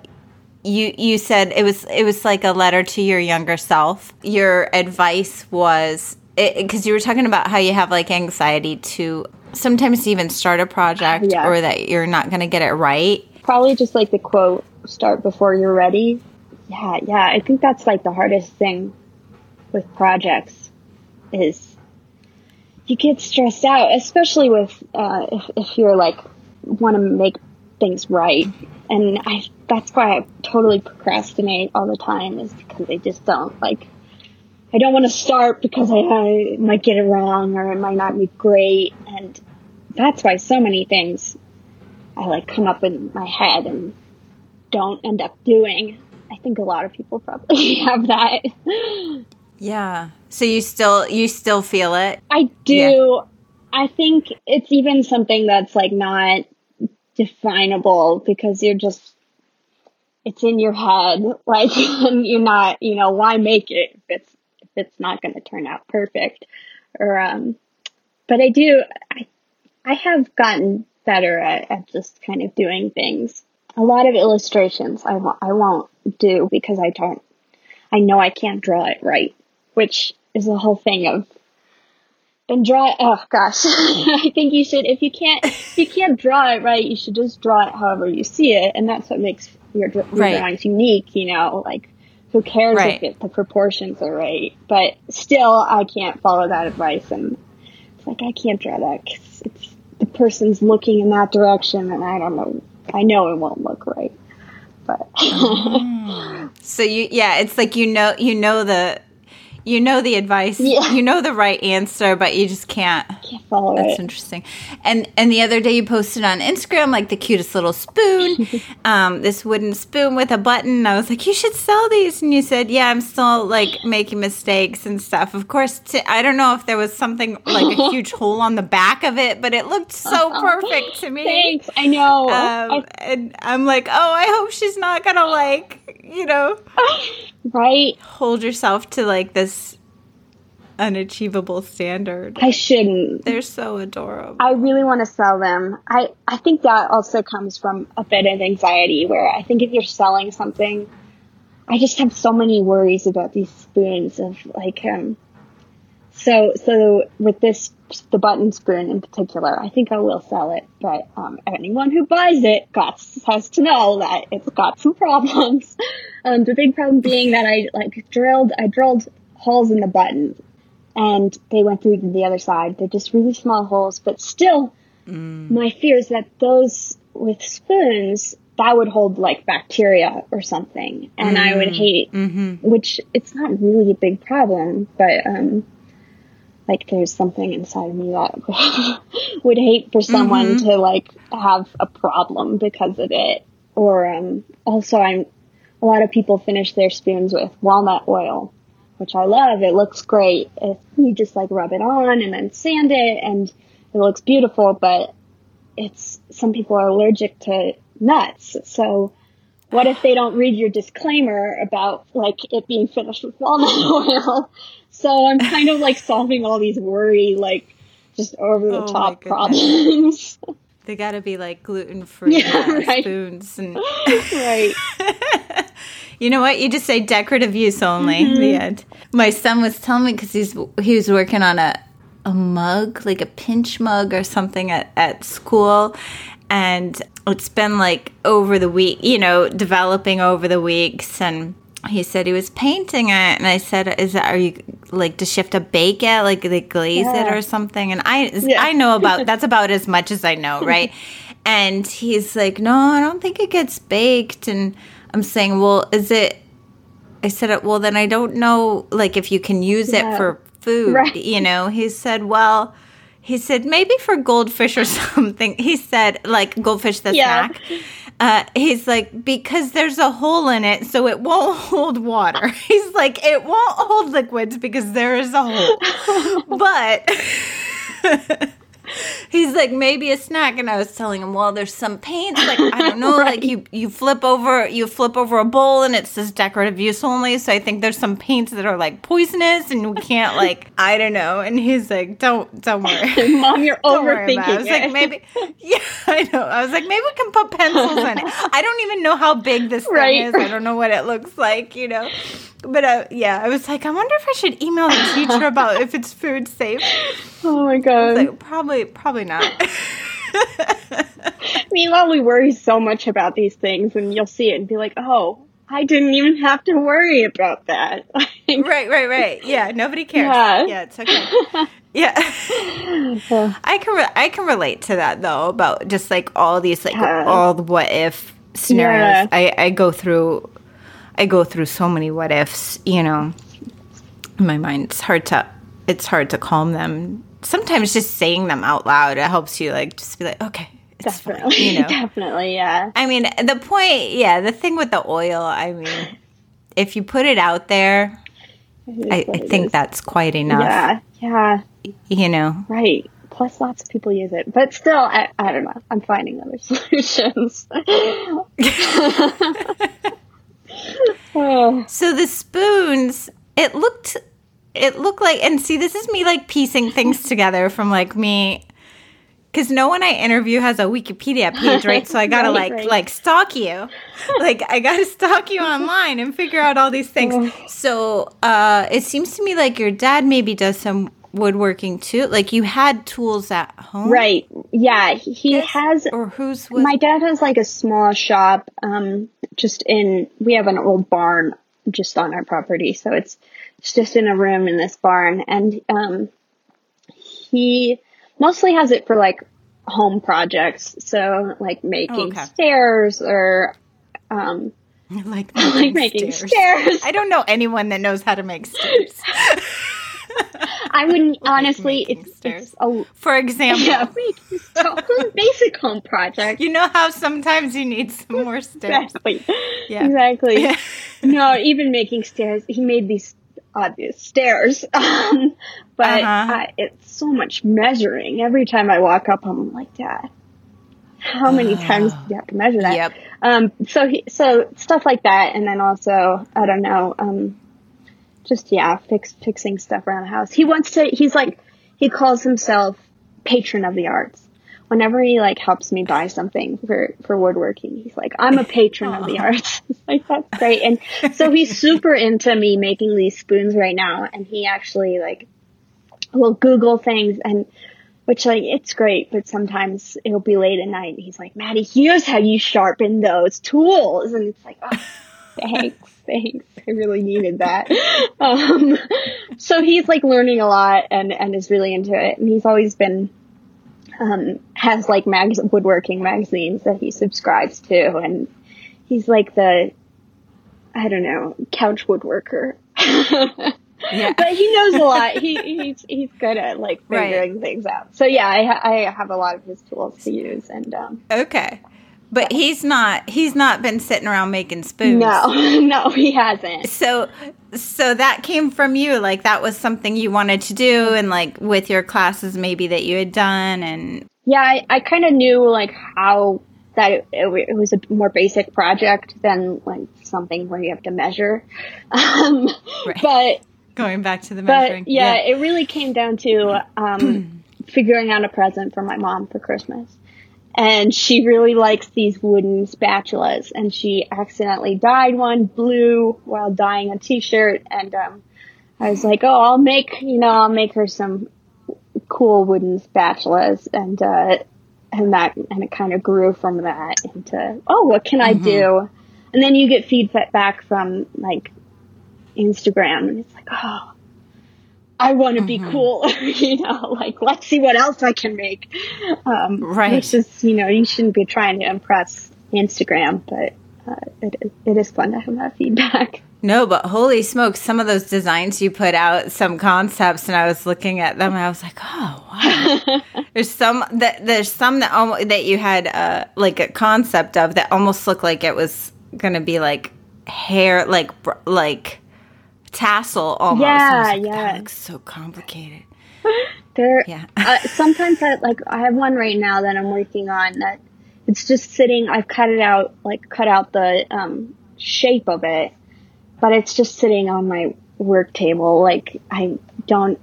you you said it was it was like a letter to your younger self. Your advice was because you were talking about how you have like anxiety to sometimes even start a project Yeah. or that you're not going to get it right. Probably just like the quote, start before you're ready. Yeah, yeah. I think that's like the hardest thing with projects is you get stressed out, especially with uh, if, if you're like want to make things right. And I that's why I totally procrastinate all the time is because I just don't like I don't want to start because I, I might get it wrong or it might not be great and that's why so many things I like come up in my head and don't end up doing. I think a lot of people probably have that. Yeah. So you still you still feel it. I do. I think it's even something that's like not definable because you're just it's in your head. Like you're not you know why make it if it's if it's not going to turn out perfect? Or um but I do I I have gotten better at, at just kind of doing things. A lot of illustrations I won't do because I don't I know I can't draw it right which is the whole thing of and draw it. oh gosh i think you should if you can't if you can't draw it right you should just draw it however you see it and that's what makes your, your Right. drawings unique you know like who cares Right. if it, the proportions are right but still i can't follow that advice and it's like i can't draw that 'cause it's the person's looking in that direction and i don't know i know it won't look right but hmm. So you yeah, it's like you know you know the you know the advice. Yeah. You know the right answer, but you just can't can't follow That's it interesting. And and the other day you posted on Instagram like the cutest little spoon, um, this wooden spoon with a button. I was like, you should sell these, and you said, yeah, I'm still like making mistakes and stuff. Of course, t- I don't know if there was something like a huge hole on the back of it, but it looked so perfect to me. thanks i know Um, I- and I'm like, oh, I hope she's not gonna like, you know, right hold yourself to like this unachievable standard. i shouldn't They're so adorable. I really want to sell them. I, I think that also comes from a bit of anxiety where I think if you're selling something, I just have so many worries about these spoons of like, um, so, so with this, the button spoon in particular, I think I will sell it, but, um, anyone who buys it got, has to know that it's got some problems. Um, the big problem being that I like drilled, I drilled holes in the button and they went through to the other side. They're just really small holes, but still, my fear is that those with spoons that would hold like bacteria or something, and I would hate. Which it's not really a big problem, but um, like there's something inside of me that would hate for someone to like have a problem because of it. Or um, also, I'm a lot of people finish their spoons with walnut oil which I love. It looks great. If you just like rub it on and then sand it and it looks beautiful, but it's some people are allergic to nuts. So what if they don't read your disclaimer about like it being finished with walnut oil? So I'm kind of like solving all these worry like just over the Oh top goodness. problems. They got to be like gluten free Yeah, right. spoons and right. You know what? You just say decorative use only. Mm-hmm. The end. My son was telling me because he's he was working on a a mug, like a pinch mug or something at at school, and it's been like over the week, you know, developing over the weeks and. He said he was painting it, and I said, "Is that are you like to shift to bake it like they glaze it or something and i Yeah. i know about that's about as much as i know right and he's like no i don't think it gets baked and i'm saying well is it i said well then i don't know like if you can use it for food Right. you know? He said well he said maybe for goldfish or something. He said like goldfish the Yeah. snack. Uh, he's like because there's a hole in it so it won't hold water. He's like it won't hold liquids because there is a hole. But he's like maybe a snack and i was telling him well there's some paints like i don't know like you you flip over you flip over a bowl and it says decorative use only so i think there's some paints that are like poisonous and we can't like i don't know and he's like don't don't worry Mom, you're don't worry it. overthinking I was like, maybe, yeah, I know. I was like, maybe we can put pencils in it. I don't even know how big this thing is. I don't know what it looks like, you know. But uh, yeah, I was like, I wonder if I should email the teacher about if it's food safe. oh my I god. was like, probably, probably not. Meanwhile, we worry so much about these things, and you'll see it and be like, "Oh, I didn't even have to worry about that." Like, right, right, right. Yeah, nobody cares. Yeah. Yeah, it's okay. Yeah. I can re- I can relate to that though about just like all these like Yeah. all the what if scenarios. Yeah. I I go through I go through so many what ifs, you know. In my mind it's hard to it's hard to calm them. Sometimes just saying them out loud it helps you like just be like okay, it's fine, definitely, you know. definitely, yeah. I mean, the point, yeah, the thing with the oil, I mean, if you put it out there, I, I think that's quite enough, Yeah, yeah, you know. right. Plus, lots of people use it, but still, I, I don't know. I'm finding other solutions. oh, So the spoons, it looked it looked like and see this is me like piecing things together from like me cuz no one I interview has a Wikipedia page, right? So I got to Right, like right. like stalk you. like I got to stalk you online and figure out all these things. So, uh it seems to me like your dad maybe does some woodworking too. Like you had tools at home. right. Yeah, he Yes? has Or whose was My dad has like a small shop, um, just in, we have an old barn just on our property. So it's, it's just in a room in this barn. And, um, he mostly has it for like home projects. So like making Okay. stairs or, um, like like making stairs. I don't know anyone that knows how to make stairs. I wouldn't, honestly, it's, it's a, For example, yeah, basic home project. You know how sometimes you need some more stairs. Exactly. Yeah. Exactly. no, even making stairs. He made these uh, these stairs, um, but Uh-huh. It's so much measuring. Every time I walk up, I'm like, Dad, how many times do you have to measure that? Yep. Um, so he, so stuff like that, and then also I don't know, um, just yeah, fix fixing stuff around the house. He wants to. He's like he calls himself patron of the arts. Whenever he like helps me buy something for for woodworking, he's like, "I'm a patron of the arts." Like that's great, and so he's super into me making these spoons right now, and he actually like will Google things and. Which like it's great, but sometimes it'll be late at night and he's like, Maddie, here's how you sharpen those tools and it's like, oh, thanks, thanks. I really needed that. Um, so he's like learning a lot and, and is really into it. And he's always been, um, has like mag- woodworking magazines that he subscribes to. And he's like the, I don't know, couch woodworker. Yeah. but he knows a lot. He, he's, he's good at like Right. figuring things out. So yeah, I, I have a lot of his tools to use and, um, Okay. But he's not he's not been sitting around making spoons. no, no, he hasn't. So so that came from you like that was something you wanted to do and like with your classes maybe that you had done and Yeah, I, I kind of knew like how that it, it, was a more basic project than like something where you have to measure. Um, Right. But going back to the measuring. but yeah, it really came down to um, figuring out a present for my mom for Christmas. And she really likes these wooden spatulas, and she accidentally dyed one blue while dyeing a T-shirt. And um, I was like, "Oh, I'll make you know, I'll make her some cool wooden spatulas." And uh, and that and it kind of grew from that into, "Oh, what can I do?" And then you get feedback back from like Instagram, and it's like, "Oh, I want to be cool, you know, like let's see what else I can make. Um, Right. Which is, you know, you shouldn't be trying to impress Instagram, but uh, it, is- it is fun to have that feedback. No, but holy smokes, some of those designs you put out, some concepts, and I was looking at them and I was like, oh, wow. there's some that there's some that almost that you had uh, like a concept of that almost looked like it was going to be like hair, like br- like tassel almost. Yeah, like, yeah. That looks so complicated. There, Yeah. uh, sometimes I like I have one right now that I'm working on that it's just sitting. I've cut it out, like cut out the um, shape of it, but it's just sitting on my work table. Like I don't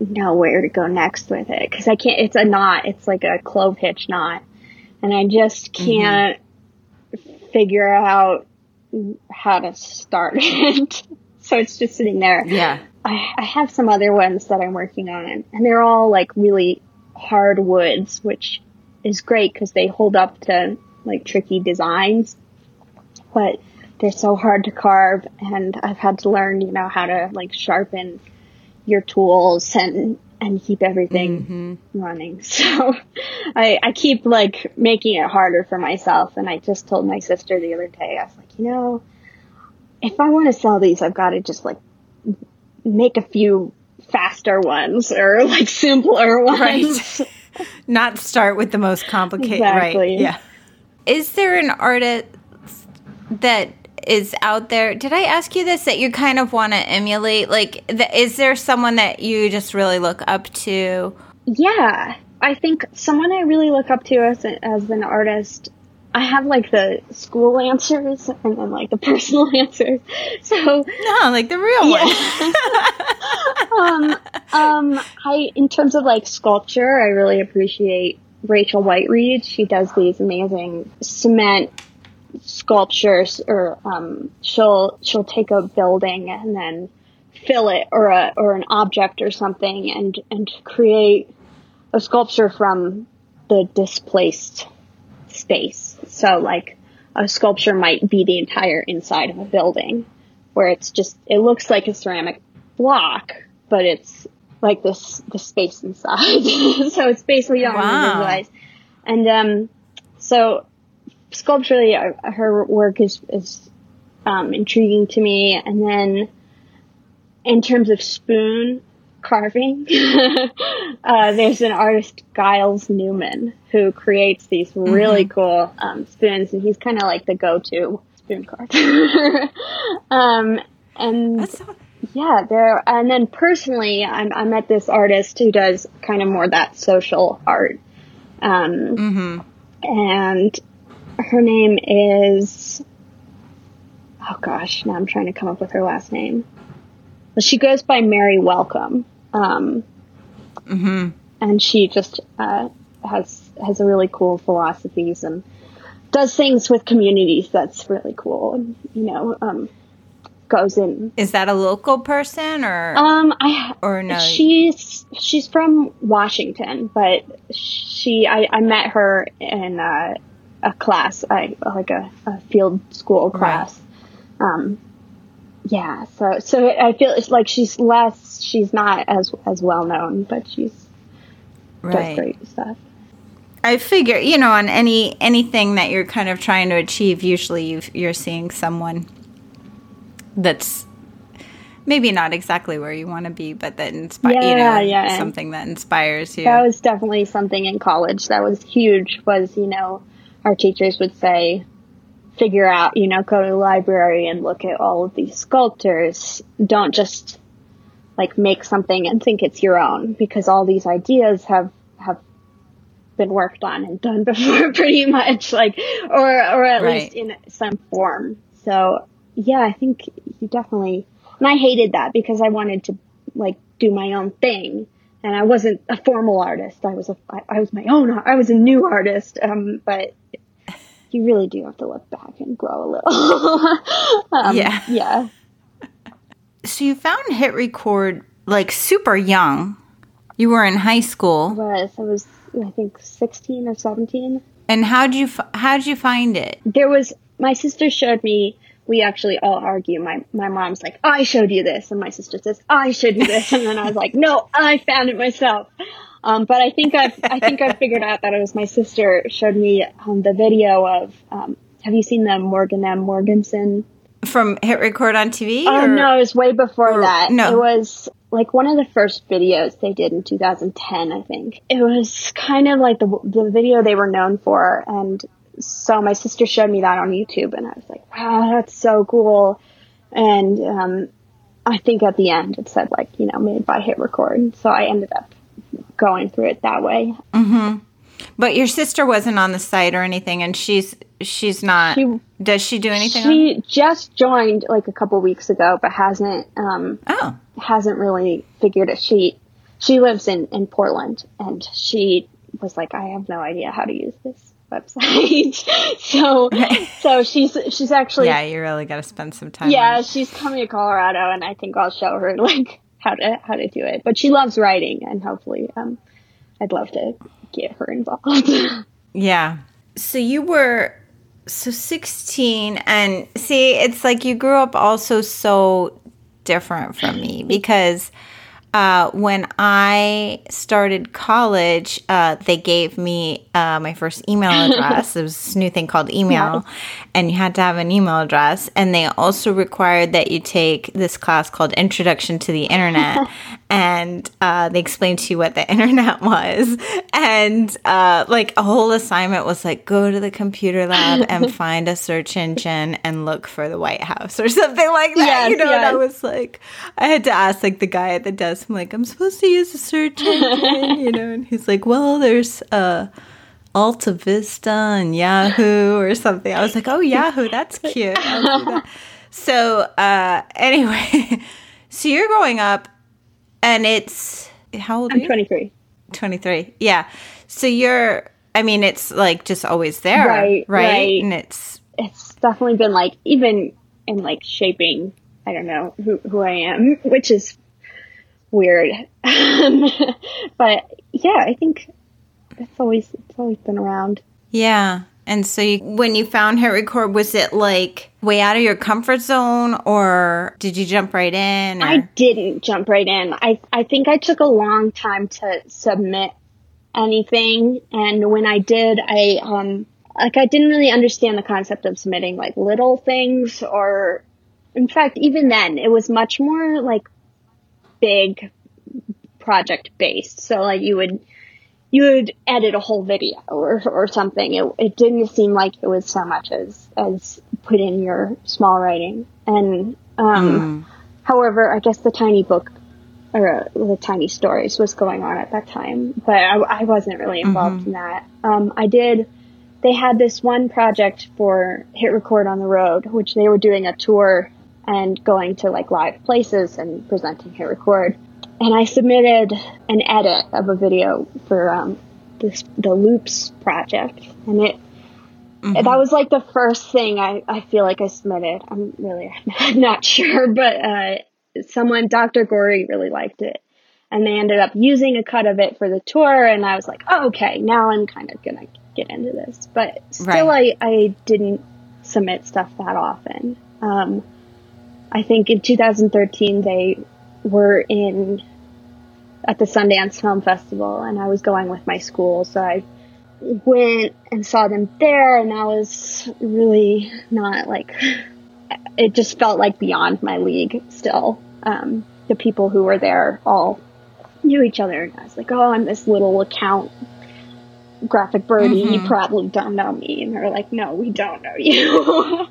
know where to go next with it because I can't. It's a knot. It's like a clove hitch knot, and I just can't figure out how to start it. So it's just sitting there. Yeah. I, I have some other ones that I'm working on, and they're all like really hard woods, which is great because they hold up to like tricky designs, but they're so hard to carve, and I've had to learn, you know, how to like sharpen your tools and and keep everything mm-hmm. running. So I, I keep like making it harder for myself, and I just told my sister the other day, I was like, you know, if I want to sell these, I've got to just like make a few faster ones or like simpler ones. Right. Not start with the most complicated. Right. Yeah. Is there an artist that is out there? Did I ask you this that you kind of want to emulate? Like, th- is there someone that you just really look up to? Yeah, I think someone I really look up to as, a, as an artist. I have like the school answers and then like the personal answers. So No, like the real one. um, um, I, in terms of like sculpture, I really appreciate Rachel Whiteread. She does these amazing cement sculptures, or um, she'll she'll take a building and then fill it, or a or an object or something, and and create a sculpture from the displaced space. So like a sculpture might be the entire inside of a building where it's just it looks like a ceramic block, but it's like this the space inside. so it's basically on Wow. visualize. And um so sculpturally uh, her work is is um, intriguing to me and then in terms of spoon carving uh, there's an artist giles newman who creates these really cool um, spoons and he's kind of like the go-to spoon carver um, and so- yeah, there. And then personally, I'm, I met this artist who does kind of more that social art. Um, and her name is, oh gosh, now I'm trying to come up with her last name. Well, she goes by Mary Welcome. Um, and she just, uh, has, has a really cool philosophies and does things with communities that's really cool. And, you know, um, goes in Is that a local person or um, I or no? she's she's from Washington, but she I, I met her in a, a class, I like a, a field school class. Um, yeah, so so I feel it's like she's less, she's not as as well known, but she's does great stuff. I figure, you know, on any anything that you're kind of trying to achieve, usually you you're seeing someone that's maybe not exactly where you want to be, but that inspires you know Yeah, yeah. something that inspires you. That was definitely something in college that was huge. Was you know, our teachers would say, figure out, you know, go to the library and look at all of these sculptors. Don't just like make something and think it's your own because all these ideas have have been worked on and done before pretty much like or or at Right. least in some form. So yeah, I think you definitely and I hated that because I wanted to like do my own thing and I wasn't a formal artist. I was a I, I was my own I was a new artist. Um but you really do have to look back and grow a little. um, Yeah. Yeah. so you found Hit Record like super young. You were in high school, Was I was I think 16 or 17. and how'd you how'd you find it? there was my sister showed me we actually all argue. My my mom's like, I showed you this, and my sister says, I showed you this, and then I was like, No, I found it myself. Um, but I think I've I think I figured out that it was my sister showed me um, the video of. Um, have you seen the Morgan M. Morganson from Hit Record on TV? Oh no, it was way before or, that. No, it was like one of the first videos they did in 2010, I think. It was kind of like the the video they were known for, and so my sister showed me that on YouTube, and I was like, wow, that's so cool. And um, I think at the end it said like you know made by Hit Record, so I ended up going through it that way. Mm-hmm. But your sister wasn't on the site or anything, and she's she's not. She, does she do anything? She on? just joined like a couple weeks ago, but hasn't. Um, oh, hasn't really figured it. She she lives in in Portland, and she was like, I have no idea how to use this website. so so she's she's actually yeah. You really got to spend some time. Yeah, she's coming to Colorado, and I think I'll show her like how to how to do it. But she loves writing, and hopefully, um, I'd love to get her involved. yeah. So you were so 16 and see it's like you grew up also so different from me because uh, when I started college, uh, they gave me uh, my first email address. it was this new thing called email, and you had to have an email address. And they also required that you take this class called Introduction to the Internet, and uh, they explained to you what the internet was. And uh, like a whole assignment was like go to the computer lab and find a search engine and look for the White House or something like that. Yes, you know, yes. and I was like, I had to ask like the guy at the desk. I'm like, I'm supposed to use a search engine, you know, and he's like, well, there's uh, Alta Vista and Yahoo or something. I was like, oh, Yahoo, that's cute. That. So uh, anyway, so you're growing up, and it's how old? I'm 23. 23. Yeah. So you're. I mean, it's like just always there, right? Right. right. And it's it's definitely been like even in like shaping. I don't know who who I am, which is weird. but yeah, I think it's always it's always been around. Yeah. And so you, when you found Hit Record, was it like way out of your comfort zone or did you jump right in? Or? I didn't jump right in. I, I think I took a long time to submit anything. And when I did, I, um, like I didn't really understand the concept of submitting like little things or in fact, even then it was much more like big project based. So like you would, you would edit a whole video or, or something. It, it didn't seem like it was so much as, as put in your small writing. And, um, mm. however, I guess the tiny book or uh, the tiny stories was going on at that time, but I, I wasn't really involved mm-hmm. in that. Um, I did, they had this one project for Hit Record on the Road, which they were doing a tour and going to like live places and presenting Hit Record and I submitted an edit of a video for um, this the Loops project, and it mm-hmm. that was like the first thing I, I feel like I submitted. I'm really I'm not sure, but uh, someone Dr. Gory really liked it, and they ended up using a cut of it for the tour, and I was like, oh, okay, now I'm kind of gonna get into this, but still, right. I I didn't submit stuff that often. Um, I think in 2013 they were in at the Sundance Film Festival, and I was going with my school, so I went and saw them there, and that was really not like it just felt like beyond my league still. Um, the people who were there all knew each other, and I was like, oh, I'm this little account graphic birdie, mm-hmm. you probably don't know me. And they're like, no, we don't know you.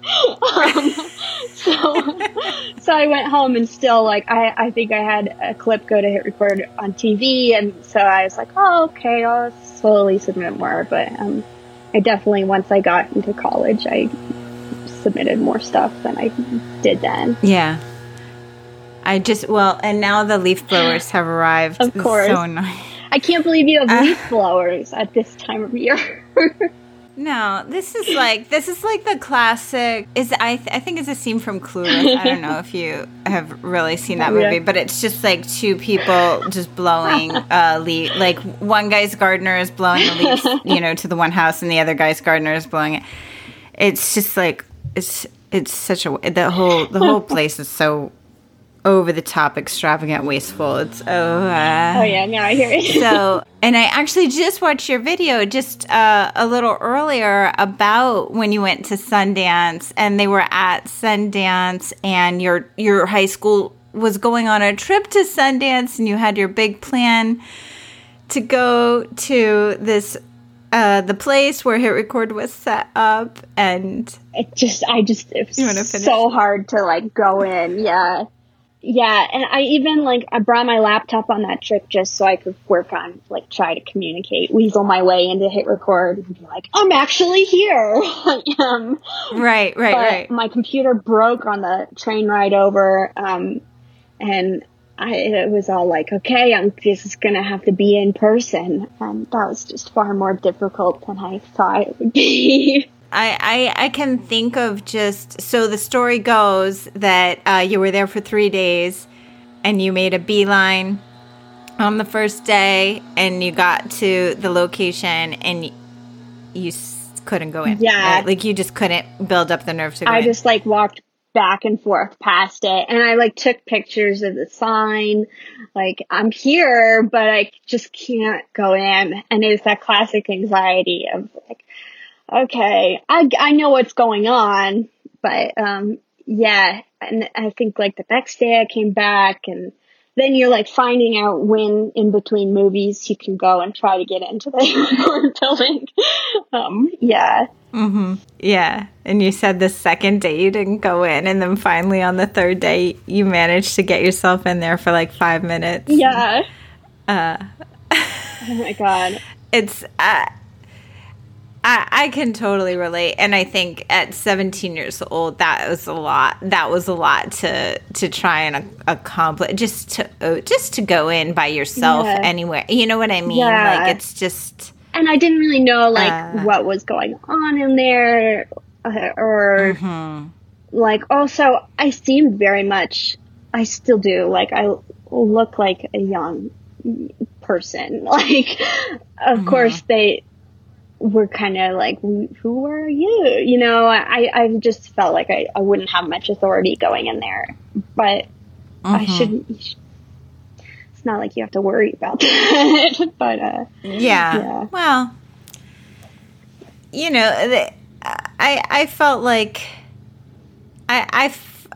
um, so, so I went home and still like, I, I think I had a clip go to hit record on TV. And so I was like, oh, okay, I'll slowly submit more. But, um, I definitely, once I got into college, I submitted more stuff than I did then. Yeah. I just, well, and now the leaf blowers have arrived. Of course. So nice. I can't believe you have uh, leaf blowers at this time of year. no, this is like this is like the classic. Is I th- I think it's a scene from Clueless. I don't know if you have really seen that movie, yeah. but it's just like two people just blowing uh leaf. Like one guy's gardener is blowing the leaves, you know, to the one house, and the other guy's gardener is blowing it. It's just like it's it's such a the whole the whole place is so over the top, extravagant, wasteful. It's oh. Uh, oh yeah, no, I hear it. so, and I actually just watched your video just uh, a little earlier about when you went to Sundance, and they were at Sundance, and your your high school was going on a trip to Sundance, and you had your big plan to go to this uh, the place where Hit Record was set up, and it just, I just, it was so hard to like go in. Yeah, yeah, and I even like I brought my laptop on that trip just so I could work on like try to communicate, weasel my way into hit record, and be like, I'm actually here. um, right, right, right. My computer broke on the train ride over, um, and I it was all like, okay, I'm just gonna have to be in person, and that was just far more difficult than I thought it would be. I, I, I can think of just so the story goes that uh, you were there for three days and you made a beeline on the first day and you got to the location and you, you couldn't go in. Yeah. Right? Like you just couldn't build up the nerve to go I in. just like walked back and forth past it and I like took pictures of the sign. Like I'm here, but I just can't go in. And it's that classic anxiety of like, okay, I, I know what's going on, but, um, yeah. And I think like the next day I came back and then you're like finding out when in between movies you can go and try to get into the building. Um, yeah. Mm-hmm. Yeah. And you said the second day you didn't go in, and then finally on the third day you managed to get yourself in there for like five minutes. Yeah. Uh, oh my god. It's uh, I, I can totally relate, and I think at 17 years old, that was a lot. That was a lot to to try and accomplish. Just to uh, just to go in by yourself yeah. anywhere. You know what I mean? Yeah. Like it's just. And I didn't really know like uh, what was going on in there, uh, or mm-hmm. like also I seemed very much. I still do. Like I look like a young person. Like, of mm-hmm. course they were kind of like, who are you? You know, I, I just felt like I, I wouldn't have much authority going in there, but mm-hmm. I shouldn't, it's not like you have to worry about that, but, uh, yeah. yeah. Well, you know, I, I felt like, I,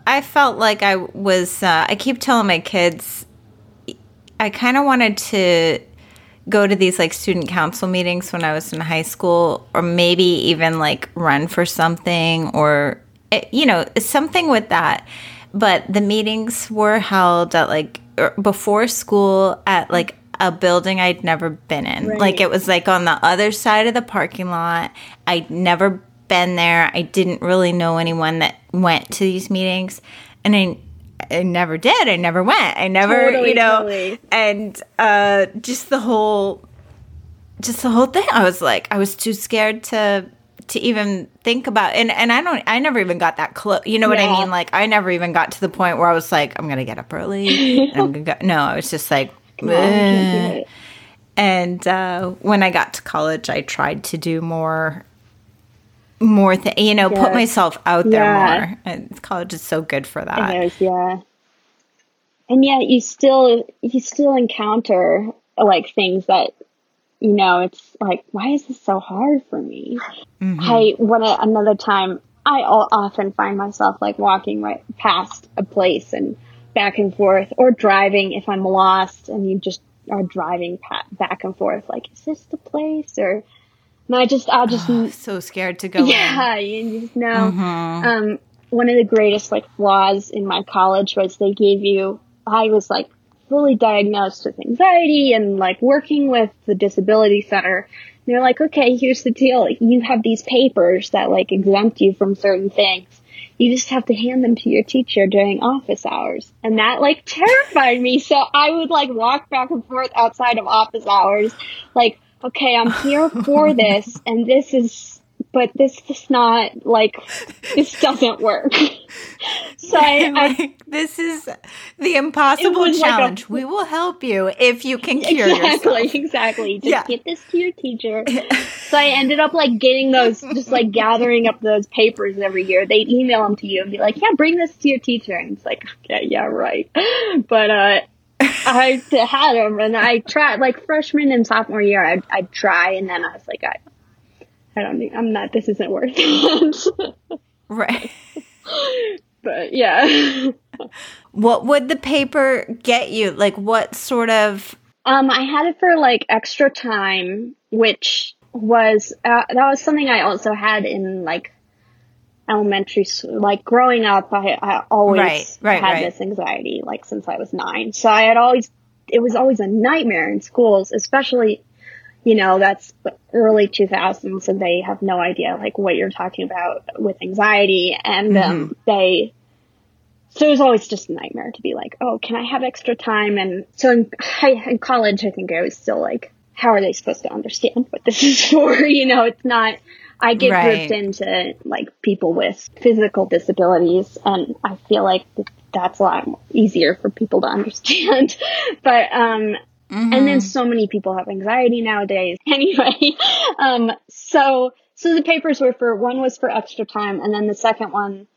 I, I felt like I was, uh, I keep telling my kids, I kind of wanted to go to these like student council meetings when I was in high school, or maybe even like run for something, or eh, you know, something with that. But the meetings were held at like er, before school at like a building I'd never been in. Right. Like it was like on the other side of the parking lot. I'd never been there. I didn't really know anyone that went to these meetings. And I I never did. I never went. I never, totally, you know, totally. and uh, just the whole, just the whole thing. I was like, I was too scared to to even think about and and I don't I never even got that close you know what yeah. I mean like I never even got to the point where I was like I'm gonna get up early and I'm gonna go no I was just like and uh, when I got to college I tried to do more more thing, you know, put myself out there yeah. more. And college is so good for that. It is, yeah. And yet you still you still encounter like things that you know, it's like, why is this so hard for me? Mm-hmm. I when another time I often find myself like walking right past a place and back and forth, or driving if I'm lost, and you just are driving back and forth. Like, is this the place? Or and I just, I just oh, so scared to go. Yeah, in. you just know. Mm-hmm. Um, one of the greatest like flaws in my college was they gave you. I was like fully diagnosed with anxiety and like working with the disability center. they're like, okay, here's the deal. You have these papers that like exempt you from certain things. You just have to hand them to your teacher during office hours. And that like terrified me. So I would like walk back and forth outside of office hours, like okay, I'm here for this, and this is, but this is not like this doesn't work. so I, I, this is the impossible challenge. Like a, we will help you if you can cure exactly, yourself. Exactly, Just yeah. get this to your teacher, So I ended up like getting those, just like gathering up those papers every year. They'd email them to you and be like, yeah, bring this to your teacher. And it's like, okay, yeah, right. But, uh, I had them and I tried like freshman and sophomore year. I'd, I'd try and then I was like, I, I don't think I'm not, this isn't worth it. right. but yeah. what would the paper get you? Like what sort of um, I had it for like extra time, which was uh, that was something I also had in like elementary school. Like growing up, I, I always right, right, had right. this anxiety, like since I was nine. So I had always it was always a nightmare in schools, especially you know that's early 2000s, and they have no idea like what you're talking about with anxiety, and um, Mm-hmm. they so it was always just a nightmare to be like, oh, can I have extra time? And so in, high, in college, I think I was still like, how are they supposed to understand what this is for? You know, it's not, I get Right. grouped into like people with physical disabilities and I feel like that's a lot easier for people to understand. but, um, and then so many people have anxiety nowadays. Anyway, um, so, so the papers were for, one was for extra time and then the second one,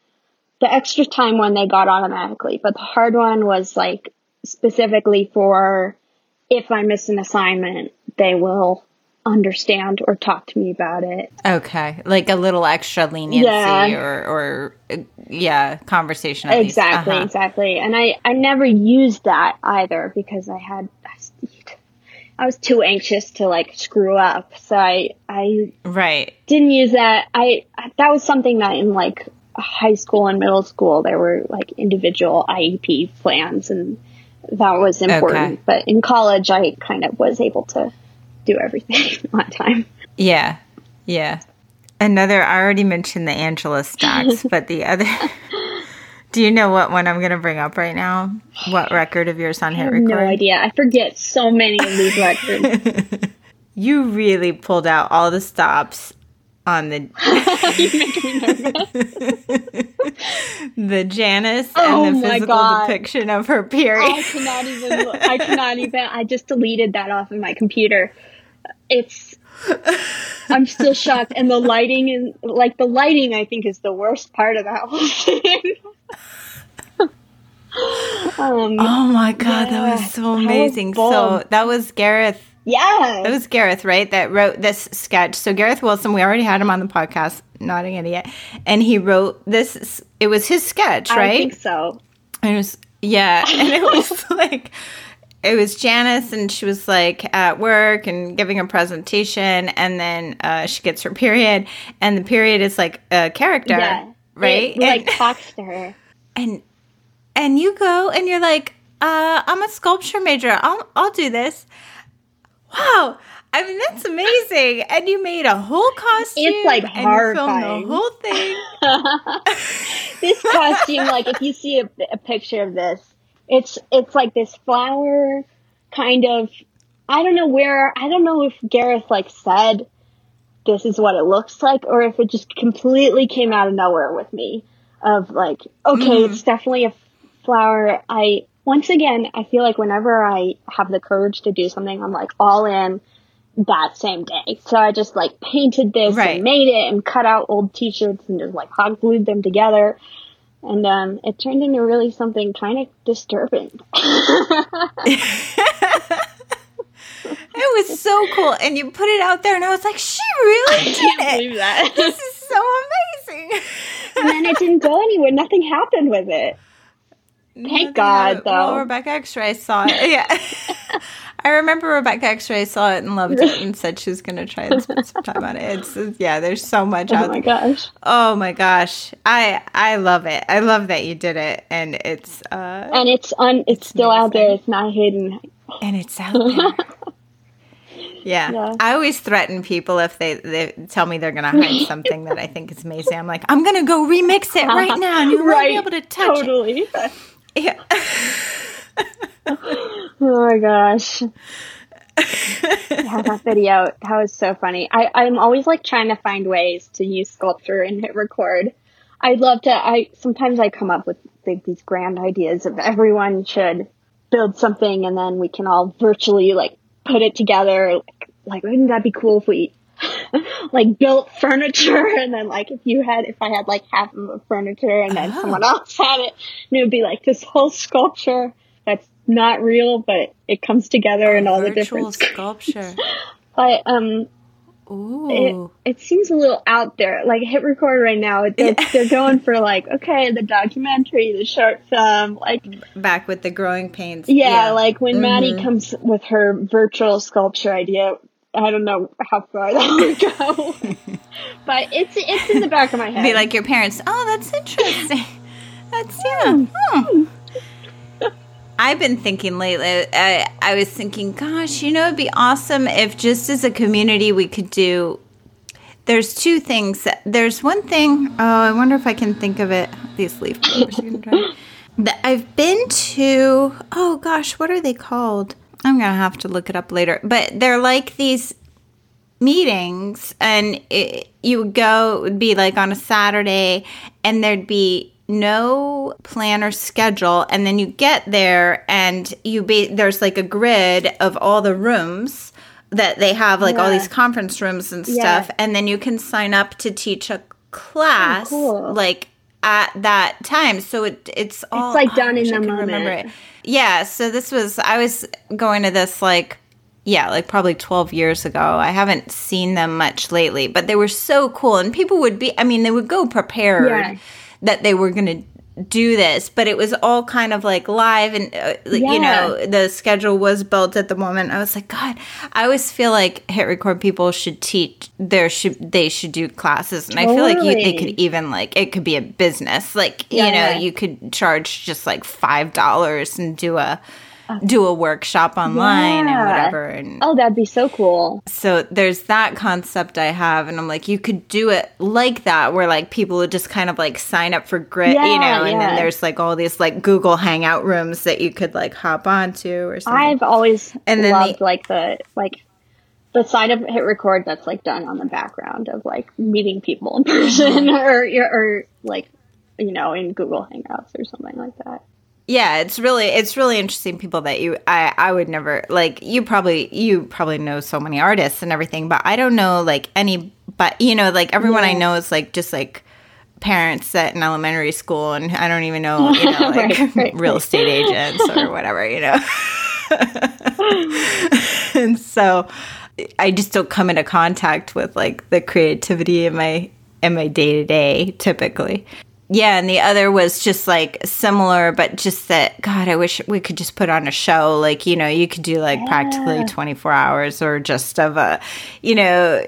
the extra time one they got automatically, but the hard one was like specifically for if I miss an assignment, they will understand or talk to me about it. Okay, like a little extra leniency Yeah. or, or yeah, conversation. Exactly, Uh-huh. exactly. And I, I never used that either because I had, I was too anxious to like screw up. So I, I Right. didn't use that. I, that was something that in like high school and middle school, there were like individual IEP plans and that was important. Okay. But in college, I kind of was able to do everything on time. Yeah. Yeah. Another. I already mentioned the Angela stacks, but the other. Do you know what one I'm going to bring up right now? What record of yours on I hit have record? no idea. I forget so many of these records. You really pulled out all the stops on the the Janice Oh and the physical God. depiction of her period. I cannot even. I cannot even. I just deleted that off of my computer. It's. I'm still shocked, and the lighting is like the lighting. I think is the worst part of that whole thing. um. Oh my god, that was so that was amazing. so that was Gareth. Yeah. That was Gareth, right? That wrote this sketch. So Gareth Wilson, we already had him on the podcast, not an idiot, and he wrote this. It was his sketch, I right? think so. And it was yeah, and it was like it was Janice, and she was like at work and giving a presentation, and then uh, she gets her period, and the period is like a character, Yeah. right? It, like and, talks to her. and and you go and you're like, uh, I'm a sculpture major. I'll I'll do this. Wow. I mean that's amazing, and you made a whole costume. It's like, and you filmed horrifying. the whole thing. this costume, like if you see a, a picture of this, it's it's like this flower kind of. I don't know where. I don't know if Gareth like said this is what it looks like, or if it just completely came out of nowhere with me. Of like, okay, mm. it's definitely a flower. I once again, I feel like whenever I have the courage to do something, I'm like all in that same day. So I just like painted this Right. and made it and cut out old t-shirts and just like hot glued them together. And um, it turned into really something kind of disturbing. It was so cool, and you put it out there, and I was like, she really did Can't it. believe that. This is so amazing. and then it didn't go anywhere. Nothing happened with it. Thank God, Well, though. Rebecca X-Ray saw it. Yeah. I remember Rebecca X-Ray saw it and loved it and said she was going to try and spend some time on it. It's it's- yeah, there's so much Oh out my there. gosh. Oh my gosh. I I love it. I love that you did it and it's uh And it's un. It's, still out there. It's not hidden. and it's out there. Yeah. Yeah. I always threaten people if they, they tell me they're going to hide something that I think is amazing. I'm like, I'm going to go remix it right now and you won't right. be able to touch totally. it. Yeah. Oh my gosh. yeah, that video, that was so funny. I, I'm always like trying to find ways to use sculpture and hit record. I'd love to, I, sometimes I come up with like, these grand ideas of everyone should build something and then we can all virtually like put it together. Like, like wouldn't that be cool if we like built furniture and then like if you had if I had like half of the furniture and then Oh. someone else had it and it would be like this whole sculpture that's not real but it comes together in all the Virtual different sculpture. but um Ooh. it, it seems a little out there. Like hit record right now, they're, they're going for like okay, the documentary, the short film, like Back with the growing pains. yeah, like when Mhm. Maddie comes with her virtual sculpture idea. I don't know how far that would go, but it's it's in the back of my head. Be like your parents. Oh, that's interesting. That's yeah. hmm. I've been thinking lately. I, I was thinking, gosh, you know, it'd be awesome if just as a community we could do. There's two things. There's one thing. Oh, I wonder if I can think of it. These leaf blowers I've been to. Oh gosh, what are they called? I'm gonna have to look it up later. But they're like these meetings and it, you would go it would be like on a saturday and there'd be no plan or schedule and then you get there and you be there's like a grid of all the rooms that they have like all these conference rooms and Yeah. stuff and then you can sign up to teach a class oh, cool. like at that time so it it's all like oh, done in the moment. yeah so this was i was going to this like yeah, like probably 12 years ago. I haven't seen them much lately, but they were so cool. And people would be, I mean, they would go prepared Yeah. That they were going to do this, but it was all kind of like live and, uh, like, you know, the schedule was built at the moment. I was like, God, I always feel like hit record people should teach, there should, they should do classes. And I feel like you, they could even like, it could be a business. Like, you Yeah. know, you could charge just like $5 and do a, do a workshop online and Yeah. whatever and oh, that'd be so cool. so there's that concept I have, and I'm like, you could do it like that, where like people would just kind of like sign up for grit, you know, and yeah. then there's like all these like Google Hangout rooms that you could like hop onto or something. I've always And then loved the- like the like the side of hit record that's like done on the background of like meeting people in person or or like you know in Google Hangouts or something like that. Yeah, it's really it's really interesting people that you I I would never like you probably you probably know so many artists and everything, but I don't know like any but you know like everyone I know is like just like parents at an elementary school and I don't even know you know like Right, right, real estate agents or whatever, you know. and so I just don't come into contact with like the creativity in my in my day to day typically. Yeah, and the other was just like similar, but just that God, I wish we could just put on a show. Like, you know, you could do like practically 24 hours or just of a, you know,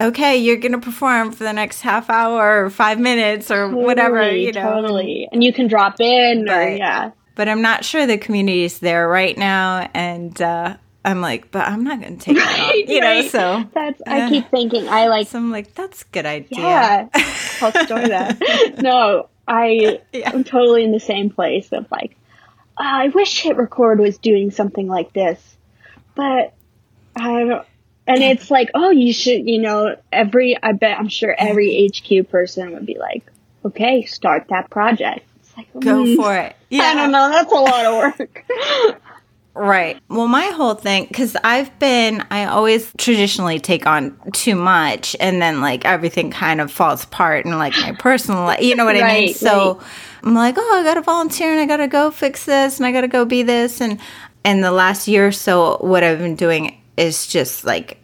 okay, you're going to perform for the next half hour or five minutes or whatever, Totally, you know. totally. And you can drop in or yeah. But I'm not sure the community is there right now. And uh, I'm like, but I'm not going to take that on, you know, so. That's. I keep thinking I like So I'm like, that's a good idea. yeah. I'll store that. no, I Yeah. am totally in the same place of like "Ah, I wish Hit Record was doing something like this, but I don't. And it's like, oh, you should, you know, every, I bet, I'm sure every HQ person would be like, okay, start that project. It's like, Go mm, for it. Yeah. I don't know, that's a lot of work. Right. Well, my whole thing, because I've been, I always traditionally take on too much and then like everything kind of falls apart and like my personal life, you know what I mean? Right, So I'm like, oh, I got to volunteer and I got to go fix this and I got to go be this. And, and the last year or so, what I've been doing is just like,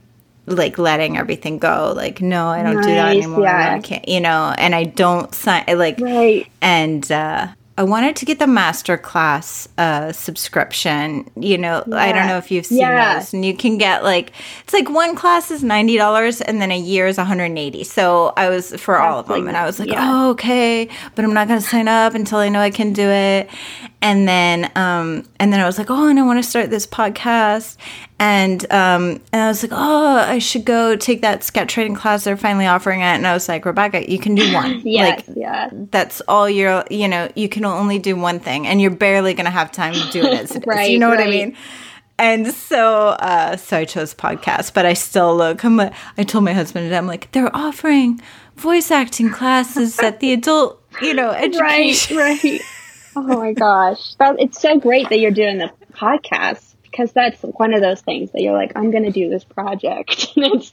like letting everything go. Like, no, I don't do that anymore. yeah. I can't, you know, and I don't sign, like, right. and uh, I wanted to get the master class uh, subscription. You know, I don't know if you've seen Yeah. those, and you can get like it's like one class is ninety dollars, and then a year is one hundred and eighty. So I was for all of them, and I was like, yeah. oh okay, but I'm not going to sign up until I know I can do it. And then, um, and then I was like, oh, and I want to start this podcast, and um, and I was like, oh, I should go take that sketch writing class. They're finally offering it, and I was like, Rebecca, you can do one. Yes, Like, yeah. that's all you're you know you can only do one thing and you're barely going to have time to do it as it is. Right, you know what i mean and so uh so i chose podcast but i still look i'm a, i told my husband i'm like they're offering voice acting classes at the adult you know education Right, right. Oh my gosh. That, it's so great that you're doing the podcast because that's one of those things that you're like, I'm going to do this project, and it's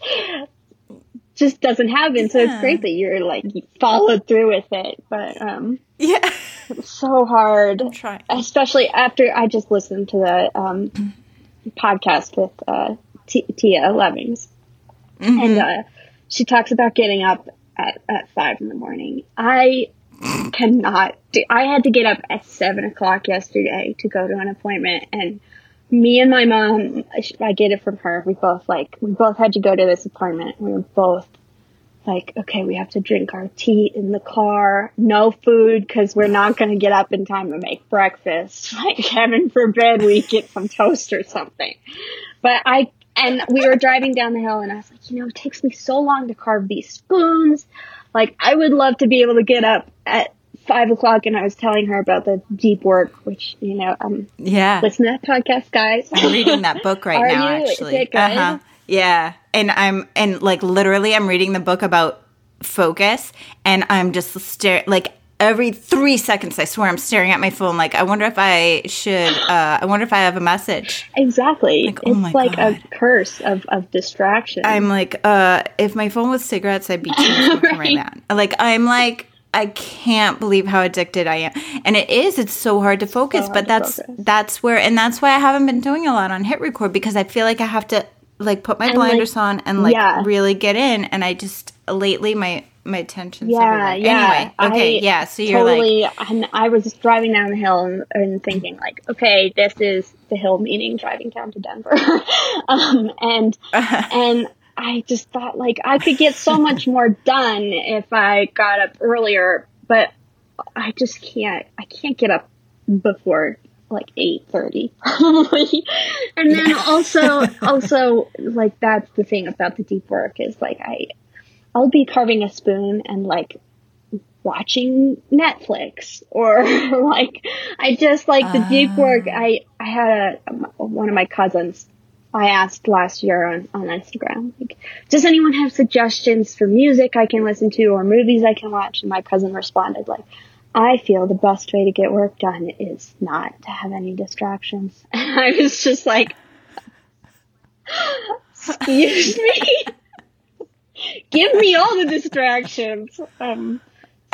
just doesn't happen. So it's great that you're like you followed through with it, but um, yeah, it's so hard, trying. especially after I just listened to the um, podcast with uh, T- Tia Lemmings, Mm-hmm. and uh, she talks about getting up at, at five in the morning. I cannot do, I had to get up at seven o'clock yesterday to go to an appointment and me and my mom, I get it from her. We both like, we both had to go to this appointment. We were both like, okay, we have to drink our tea in the car. No food because we're not going to get up in time to make breakfast. Like, heaven forbid we get some toast or something. But I, and we were driving down the hill and I was like, you know, it takes me so long to carve these spoons. Like, I would love to be able to get up at five o'clock and I was telling her about the deep work, which, you know, um, Yeah. listen to that podcast, guys. I'm reading that book right now, you? Actually. Uh-huh. Yeah. And I'm, and like literally, I'm reading the book about focus and I'm just staring, like, every three seconds, I swear I'm staring at my phone. Like, I wonder if I should, uh, I wonder if I have a message. Exactly. Like, oh it's my like God. a curse of, of distraction. I'm like, uh, if my phone was cigarettes, I'd be smoking right. now. Like, I'm like, I can't believe how addicted I am. And it is, it's so hard to focus, hard but to that's focus. that's where and that's why I haven't been doing a lot on hit record because I feel like I have to like put my And, blinders like, on and like yeah. really get in and I just lately my my attention's yeah, everywhere. yeah. Anyway, okay, I yeah, so you're like totally, and I was just driving down the hill and, and thinking like, okay, this is the hill meaning driving down to Denver. um, and, and I just thought like I could get so much more done if I got up earlier, but I just can't, I can't get up before like 8.30 and then also also like that's the thing about the deep work is like i i'll be carving a spoon and like watching netflix or like i just like the deep work ah. i i had a one of my cousins I asked last year on, on Instagram, like, does anyone have suggestions for music I can listen to or movies I can watch? And my cousin responded like, I feel the best way to get work done is not to have any distractions. And I was just like, excuse me? Give me all the distractions. Um,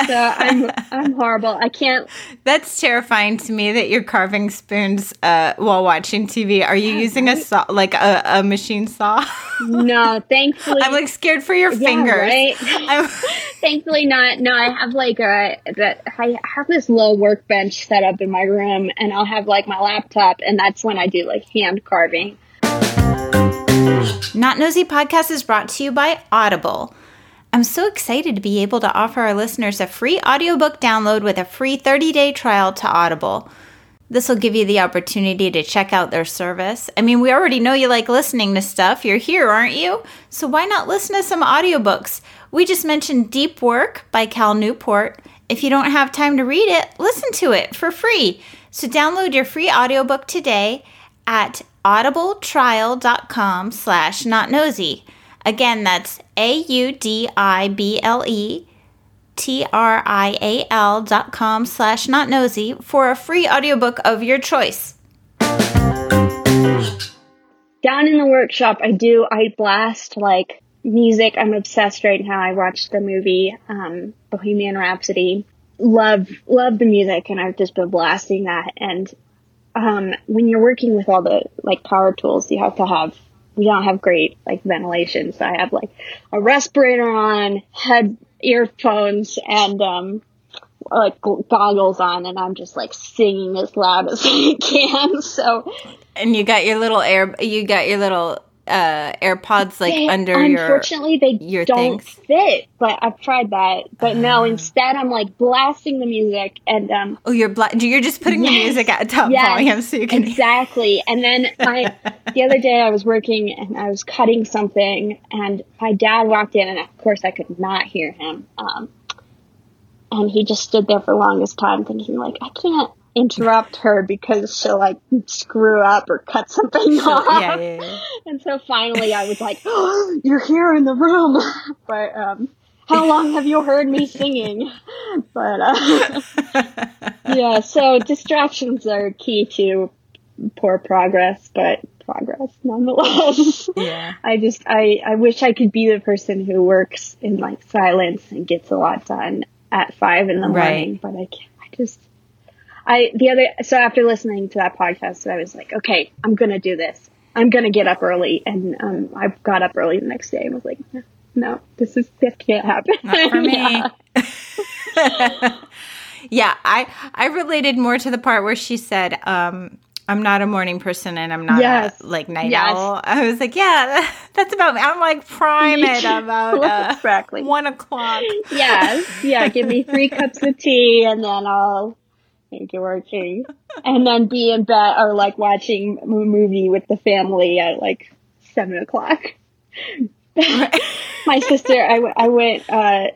so I'm, I'm horrible. I can't, that's terrifying to me that you're carving spoons uh, while watching TV. Are you using a saw like a, a machine saw? no, thankfully. I'm like scared for your Yeah, fingers. right? I'm- Thankfully not. No, I have like a that I have this little workbench set up in my room, and I'll have like my laptop, and that's when I do like hand carving. Not Nosy Podcast is brought to you by Audible. I'm so excited to be able to offer our listeners a free audiobook download with a free 30 day trial to Audible. This will give you the opportunity to check out their service. I mean, we already know you like listening to stuff. You're here, aren't you? So why not listen to some audiobooks? We just mentioned Deep Work by Cal Newport. If you don't have time to read it, listen to it for free. So download your free audiobook today at audibletrial.com slash notnosy. Again, that's A-U-D-I-B-L-E T-R-I-A-L dot com slash notnosy for a free audiobook of your choice. Down in the workshop, I do I blast like music. I'm obsessed right now. I watched the movie um, Bohemian Rhapsody. Love love the music, and I've just been blasting that. And um, when you're working with all the like power tools, you have to have we don't have great like ventilation, so I have like a respirator on, head earphones, and um, like goggles on, and I'm just like singing as loud as I can. So And you got your little air you got your little uh AirPods like They- under your unfortunately they your don't things? fit but i've tried that. But no instead i'm like blasting the music and um Oh, you're bla- you're just putting the music at top Yes. volume so you can exactly. And then my the other day i was working and i was cutting something and my dad walked in and of course i could not hear him. Um and he just stood there for the longest time thinking like i can't interrupt her because she'll like screw up or cut something off yeah, yeah, yeah. And so finally I was like, oh, you're here in the room. But, um, how long have you heard me singing? But, uh, yeah, so distractions are key to poor progress, but progress nonetheless. Yeah. I just I I wish I could be the person who works in like silence and gets a lot done at five in the morning, Right. but I can't. I just I the other so after listening to that podcast, I was like, okay, I'm gonna do this. I'm gonna get up early, and um, I got up early the next day and was like, no, no this is this can't happen. Not for me. Yeah. I I related more to the part where she said, um, "I'm not a morning person and I'm not Yes. a like night Yes. owl." I was like, "Yeah, that's about me." I'm like prime Me at about uh, Exactly. one o'clock. yes, yeah. Give me three cups of tea, and then I'll think you're working, and then B and bed are like watching a movie with the family at like seven o'clock. my sister, I, w- I went, uh,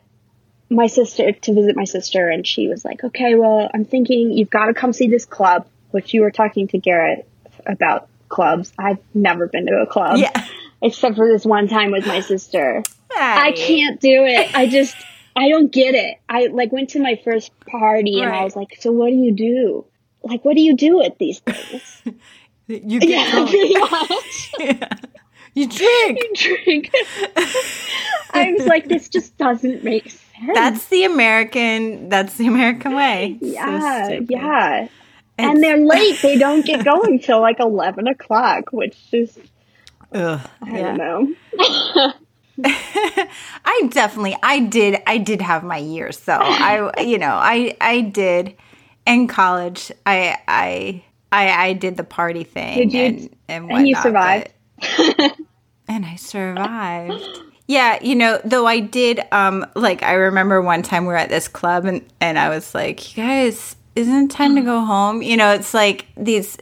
my sister to visit my sister, and she was like, "Okay, well, I'm thinking you've got to come see this club." Which you were talking to Garrett about clubs. I've never been to a club, Yeah, except for this one time with my sister. I can't do it. I just I don't get it. I like went to my first party and I was like, so what do you do? Like, what do you do at these things? You get yeah, drunk. pretty much. Yeah. You drink. Drink. I was like, this just doesn't make sense. That's the American. That's the American way. So yeah, stupid. yeah. It's- And they're late. They don't get going till like eleven o'clock, which is Ugh, I yeah. don't know. I definitely I did I did have my years though. I you know, I I did in college. I I I I did the party thing you? and and, And you survived. but- and I survived. Yeah, you know, though I did um like I remember one time we were at this club and and I was like, "You guys, isn't it time to go home?" You know, it's like these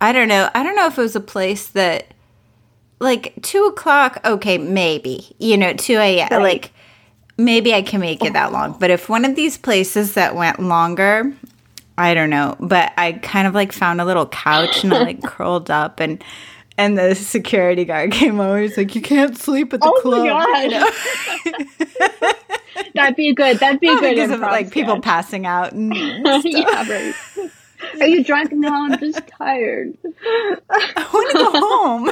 I don't know. I don't know if it was a place that like two o'clock, okay, maybe. You know, two a.m. Right. Like maybe I can make it that long. But if one of these places that went longer, I don't know. But I kind of like found a little couch and I like curled up and and the security guard came over. He's like, "You can't sleep at the Oh club." my god. That'd be good. That'd be good. because of like people passing out. And yeah, right. Are you drunk? No, I'm just tired. I want to go home.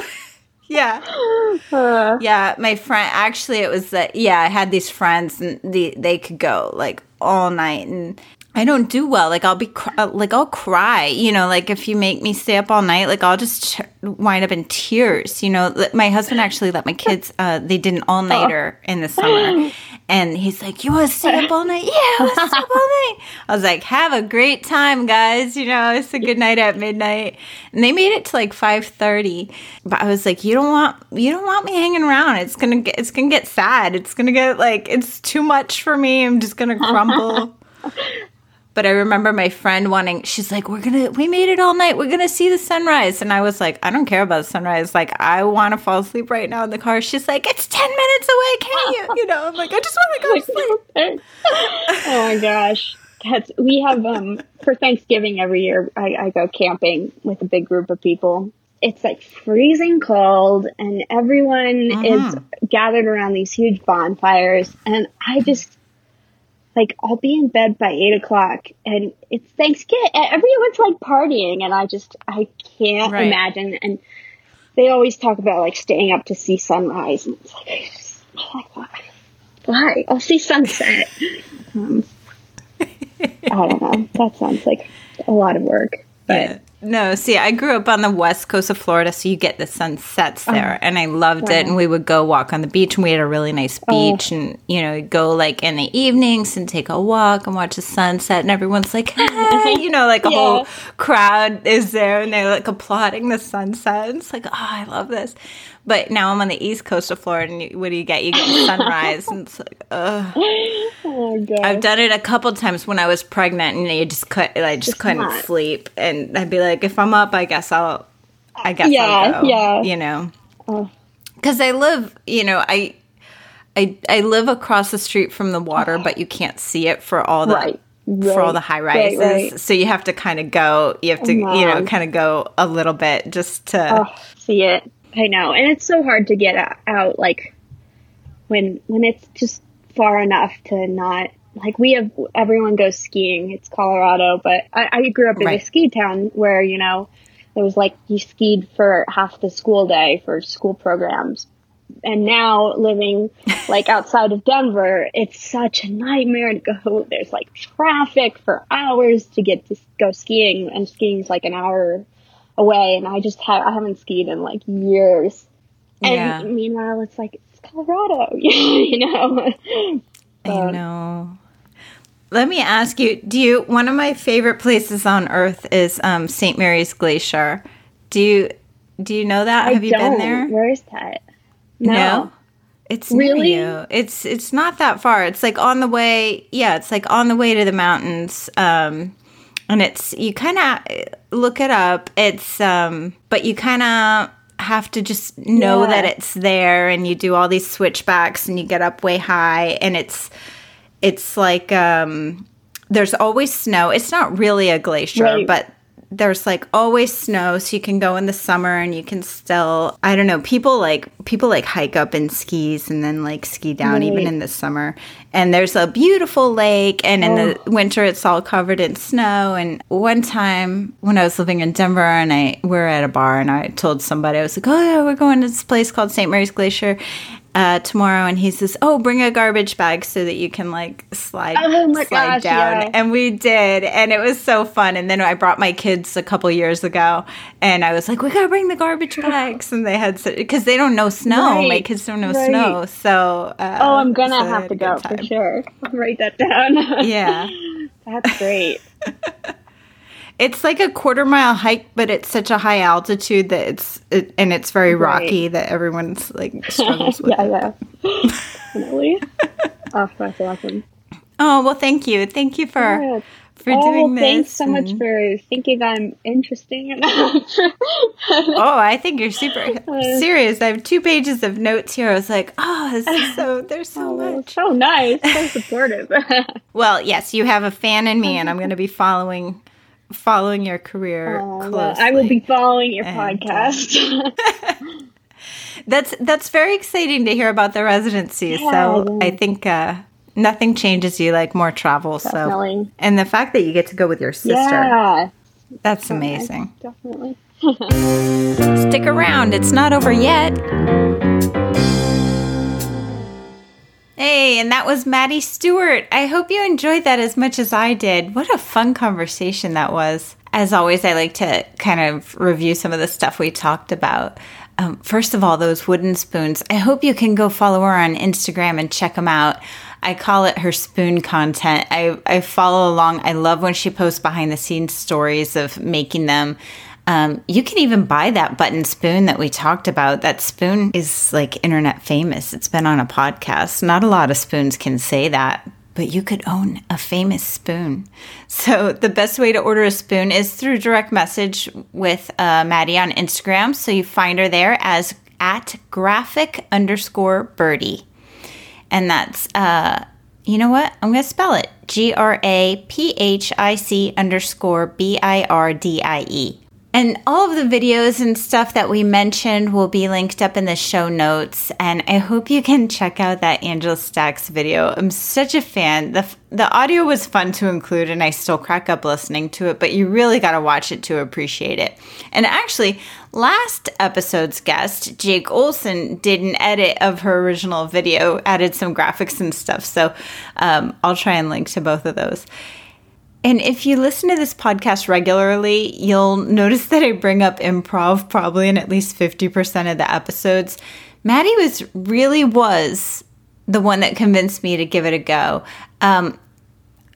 Yeah. Uh, Yeah, my friend. Actually, it was that. Yeah, I had these friends, and the they could go like all night, and I don't do well. Like I'll be cr- uh, like I'll cry. You know, like if you make me stay up all night, like I'll just ch- wind up in tears. You know, my husband actually let my kids. Uh, they did an all nighter in the summer, and he's like, "You want to stay up all night? Yeah, I want to stay up all night." I was like, "Have a great time, guys." You know, it's a good night at midnight, and they made it to like five thirty. But I was like, "You don't want you don't want me hanging around. It's gonna get it's gonna get sad. It's gonna get like it's too much for me. I'm just gonna crumble." But I remember my friend wanting, she's like, We're gonna, we made it all night. We're gonna see the sunrise. And I was like, I don't care about the sunrise. Like, I wanna fall asleep right now in the car. She's like, It's 10 minutes away. Can you? You know, I'm like, I just wanna go to sleep. oh my gosh. That's we have um for Thanksgiving every year I, I go camping with a big group of people. It's like freezing cold and everyone is gathered around these huge bonfires and I just like I'll be in bed by eight o'clock and it's Thanksgiving everyone's like partying and I just I can't Right. imagine and they always talk about like staying up to see sunrise and it's like, I just, I'm like why? why? I'll see sunset. Um, I don't know. That sounds like a lot of work. But Yeah. No, see, I grew up on the west coast of Florida, so you get the sunsets uh-huh. there, and I loved it. And we would go walk on the beach, and we had a really nice oh. beach, and you know, go like in the evenings and take a walk and watch the sunset, and everyone's like, hey, you know, like a Yeah. whole crowd is there, and they're like applauding the sunset. It's like, oh, I love this. But now I'm on the east coast of Florida, and what do you get? You get sunrise, and it's like, ugh. oh god, I've done it a couple times when I was pregnant, and you just could, I just couldn't not. sleep, and I'd be like, if I'm up, I guess I'll, I guess Yeah, I'll go. yeah. You know, Oh. because I live, you know, I, I, I live across the street from the water, but you can't see it for all the. Right, For all right, the high rises, right. so you have to kind of go. You have to, you know, kind of go a little bit just to. oh, see it. I know, and it's so hard to get out. Like when when it's just far enough to not like we have everyone goes skiing. It's Colorado, but I, I grew up in Right. a ski town where you know it was like you skied for half the school day for school programs. And now living like outside of Denver, it's such a nightmare to go. There's like traffic for hours to get to go skiing and skiing is like an hour away. And I just have, I haven't skied in like years. And Yeah. meanwhile, it's like, it's Colorado, you know? I know. Let me ask you, do you one of my favorite places on earth is um, St. Mary's Glacier. Do you do you know that? I Have you don't. been there? Where is that? No. It's Really? near you. It's it's not that far. It's like on the way. Yeah, it's like on the way to the mountains. Um, and it's you kind of look it up. It's um, but you kind of have to just know Yeah. that it's there, and you do all these switchbacks, and you get up way high, and it's it's like um, there's always snow. It's not really a glacier, Right. but there's like always snow so you can go in the summer and you can still i don't know people like people like hike up in skis and then like ski down even in the summer and there's a beautiful lake and in the oh. winter it's all covered in snow. And one time when i was living in denver and i we were at a bar and i told somebody i was like oh yeah we're going to this place called st mary's glacier uh, tomorrow and he says oh bring a garbage bag so that you can like slide Oh my slide gosh, down yeah. and we did and it was so fun and then i brought my kids a couple years ago and i was like we gotta bring the garbage bags and they had because they don't know snow my kids don't know right. snow so uh, Oh, I'm gonna so have to go for sure. I'll write that down. yeah That's great. it's like a quarter mile hike but it's such a high altitude that it's it, and it's very Right. rocky that everyone's like struggles with yeah, yeah. Definitely. oh, that's awesome. oh well thank you thank you for Yeah. for oh, doing this thanks so much for thinking I'm interesting enough. Oh, I think you're super serious. I have two pages of notes here. I was like, oh, this is so, there's so Oh, much. so nice, so supportive. Well, yes, you have a fan in me, and I'm going to be following following your career Oh, well. I will be following your And, uh, podcast. That's that's very exciting to hear about the residency. Yeah, so. I think uh, nothing changes you like more travel. So and the fact that you get to go with your sister, yeah, that's amazing. definitely. Stick around; it's not over yet. Hey, and that was Maddie Stewart. I hope you enjoyed that as much as I did. What a fun conversation that was. As always, I like to kind of review some of the stuff we talked about. Um, first of all, those wooden spoons. I hope you can go follow her on Instagram and check them out. I call it her spoon content. I, I follow along. I love when she posts behind the scenes stories of making them. Um, you can even buy that button spoon that we talked about. That spoon is like internet famous. It's been on a podcast. Not a lot of spoons can say that, but you could own a famous spoon. So the best way to order a spoon is through direct message with uh, Maddie on Instagram. So you find her there as at graphic underscore birdie. And that's, uh, you know what? I'm going to spell it G R A P H I C underscore B I R D I E. And all of the videos and stuff that we mentioned will be linked up in the show notes. And I hope you can check out that Angel Stacks video. I'm such a fan. The, the audio was fun to include, and I still crack up listening to it, but you really got to watch it to appreciate it. And actually, last episode's guest, Jake Olson, did an edit of her original video, added some graphics and stuff. So um, I'll try and link to both of those. And if you listen to this podcast regularly, you'll notice that I bring up improv probably in at least 50% of the episodes. Maddie was really was the one that convinced me to give it a go. Um,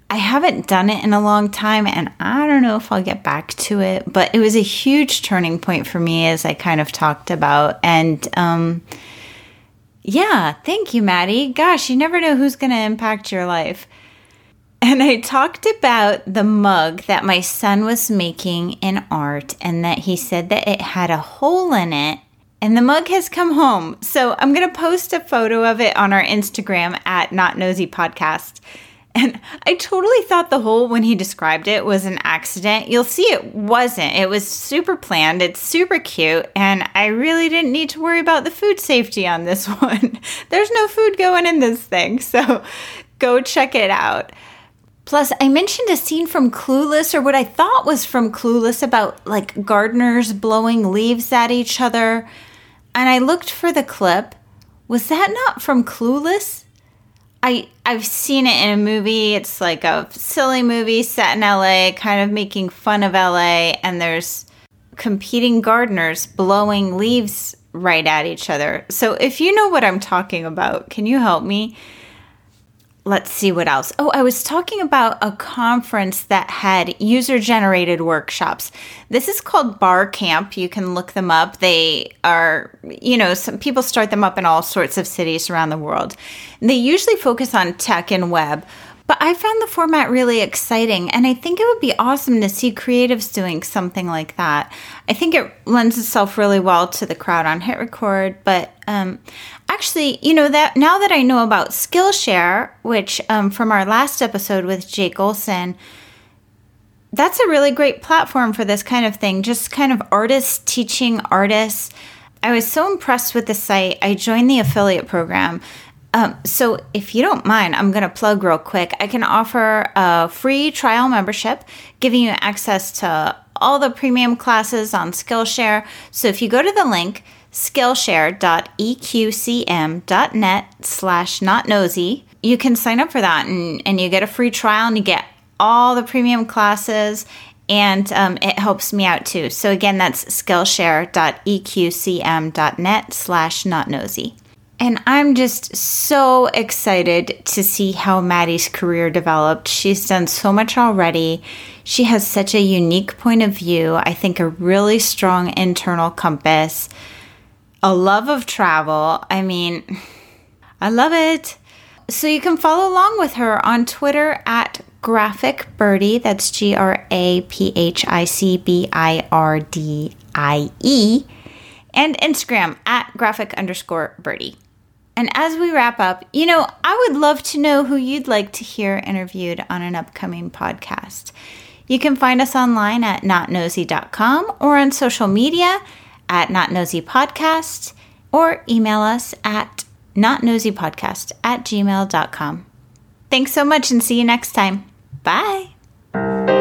I haven't done it in a long time, and I don't know if I'll get back to it, but it was a huge turning point for me, as I kind of talked about. And um, yeah, thank you, Maddie. Gosh, you never know who's going to impact your life. And I talked about the mug that my son was making in art, and that he said that it had a hole in it. And the mug has come home. So I'm going to post a photo of it on our Instagram at Not Nosy Podcast. And I totally thought the hole when he described it was an accident. You'll see it wasn't. It was super planned. It's super cute. And I really didn't need to worry about the food safety on this one. There's no food going in this thing. So go check it out. Plus, I mentioned a scene from Clueless, or what I thought was from Clueless, about like gardeners blowing leaves at each other. And I looked for the clip. Was that not from Clueless? I I've seen it in a movie. It's like a silly movie set in LA, kind of making fun of LA, and there's competing gardeners blowing leaves right at each other. So if you know what I'm talking about, can you help me? Let's see what else. Oh, I was talking about a conference that had user generated workshops. This is called Bar Camp. You can look them up. They are, you know, some people start them up in all sorts of cities around the world. They usually focus on tech and web. But I found the format really exciting, and I think it would be awesome to see creatives doing something like that. I think it lends itself really well to the crowd on Hit Record, but um, actually, you know that now that I know about Skillshare, which um, from our last episode with Jake Olson, that's a really great platform for this kind of thing. Just kind of artists teaching artists. I was so impressed with the site. I joined the affiliate program. Um, so, if you don't mind, I'm going to plug real quick. I can offer a free trial membership, giving you access to all the premium classes on Skillshare. So, if you go to the link, skillshare.eqcm.net slash not nosy. You can sign up for that and, and you get a free trial and you get all the premium classes and um, it helps me out too. So again, that's skillshare.eqcm.net slash not nosy. And I'm just so excited to see how Maddie's career developed. She's done so much already. She has such a unique point of view. I think a really strong internal compass a love of travel. I mean, I love it. So you can follow along with her on Twitter at Graphic Birdie. That's G R A P H I C B I R D I E. And Instagram at graphic underscore birdie. And as we wrap up, you know, I would love to know who you'd like to hear interviewed on an upcoming podcast. You can find us online at notnosy.com or on social media at Podcast or email us at notnosypodcast at gmail.com. Thanks so much and see you next time. Bye.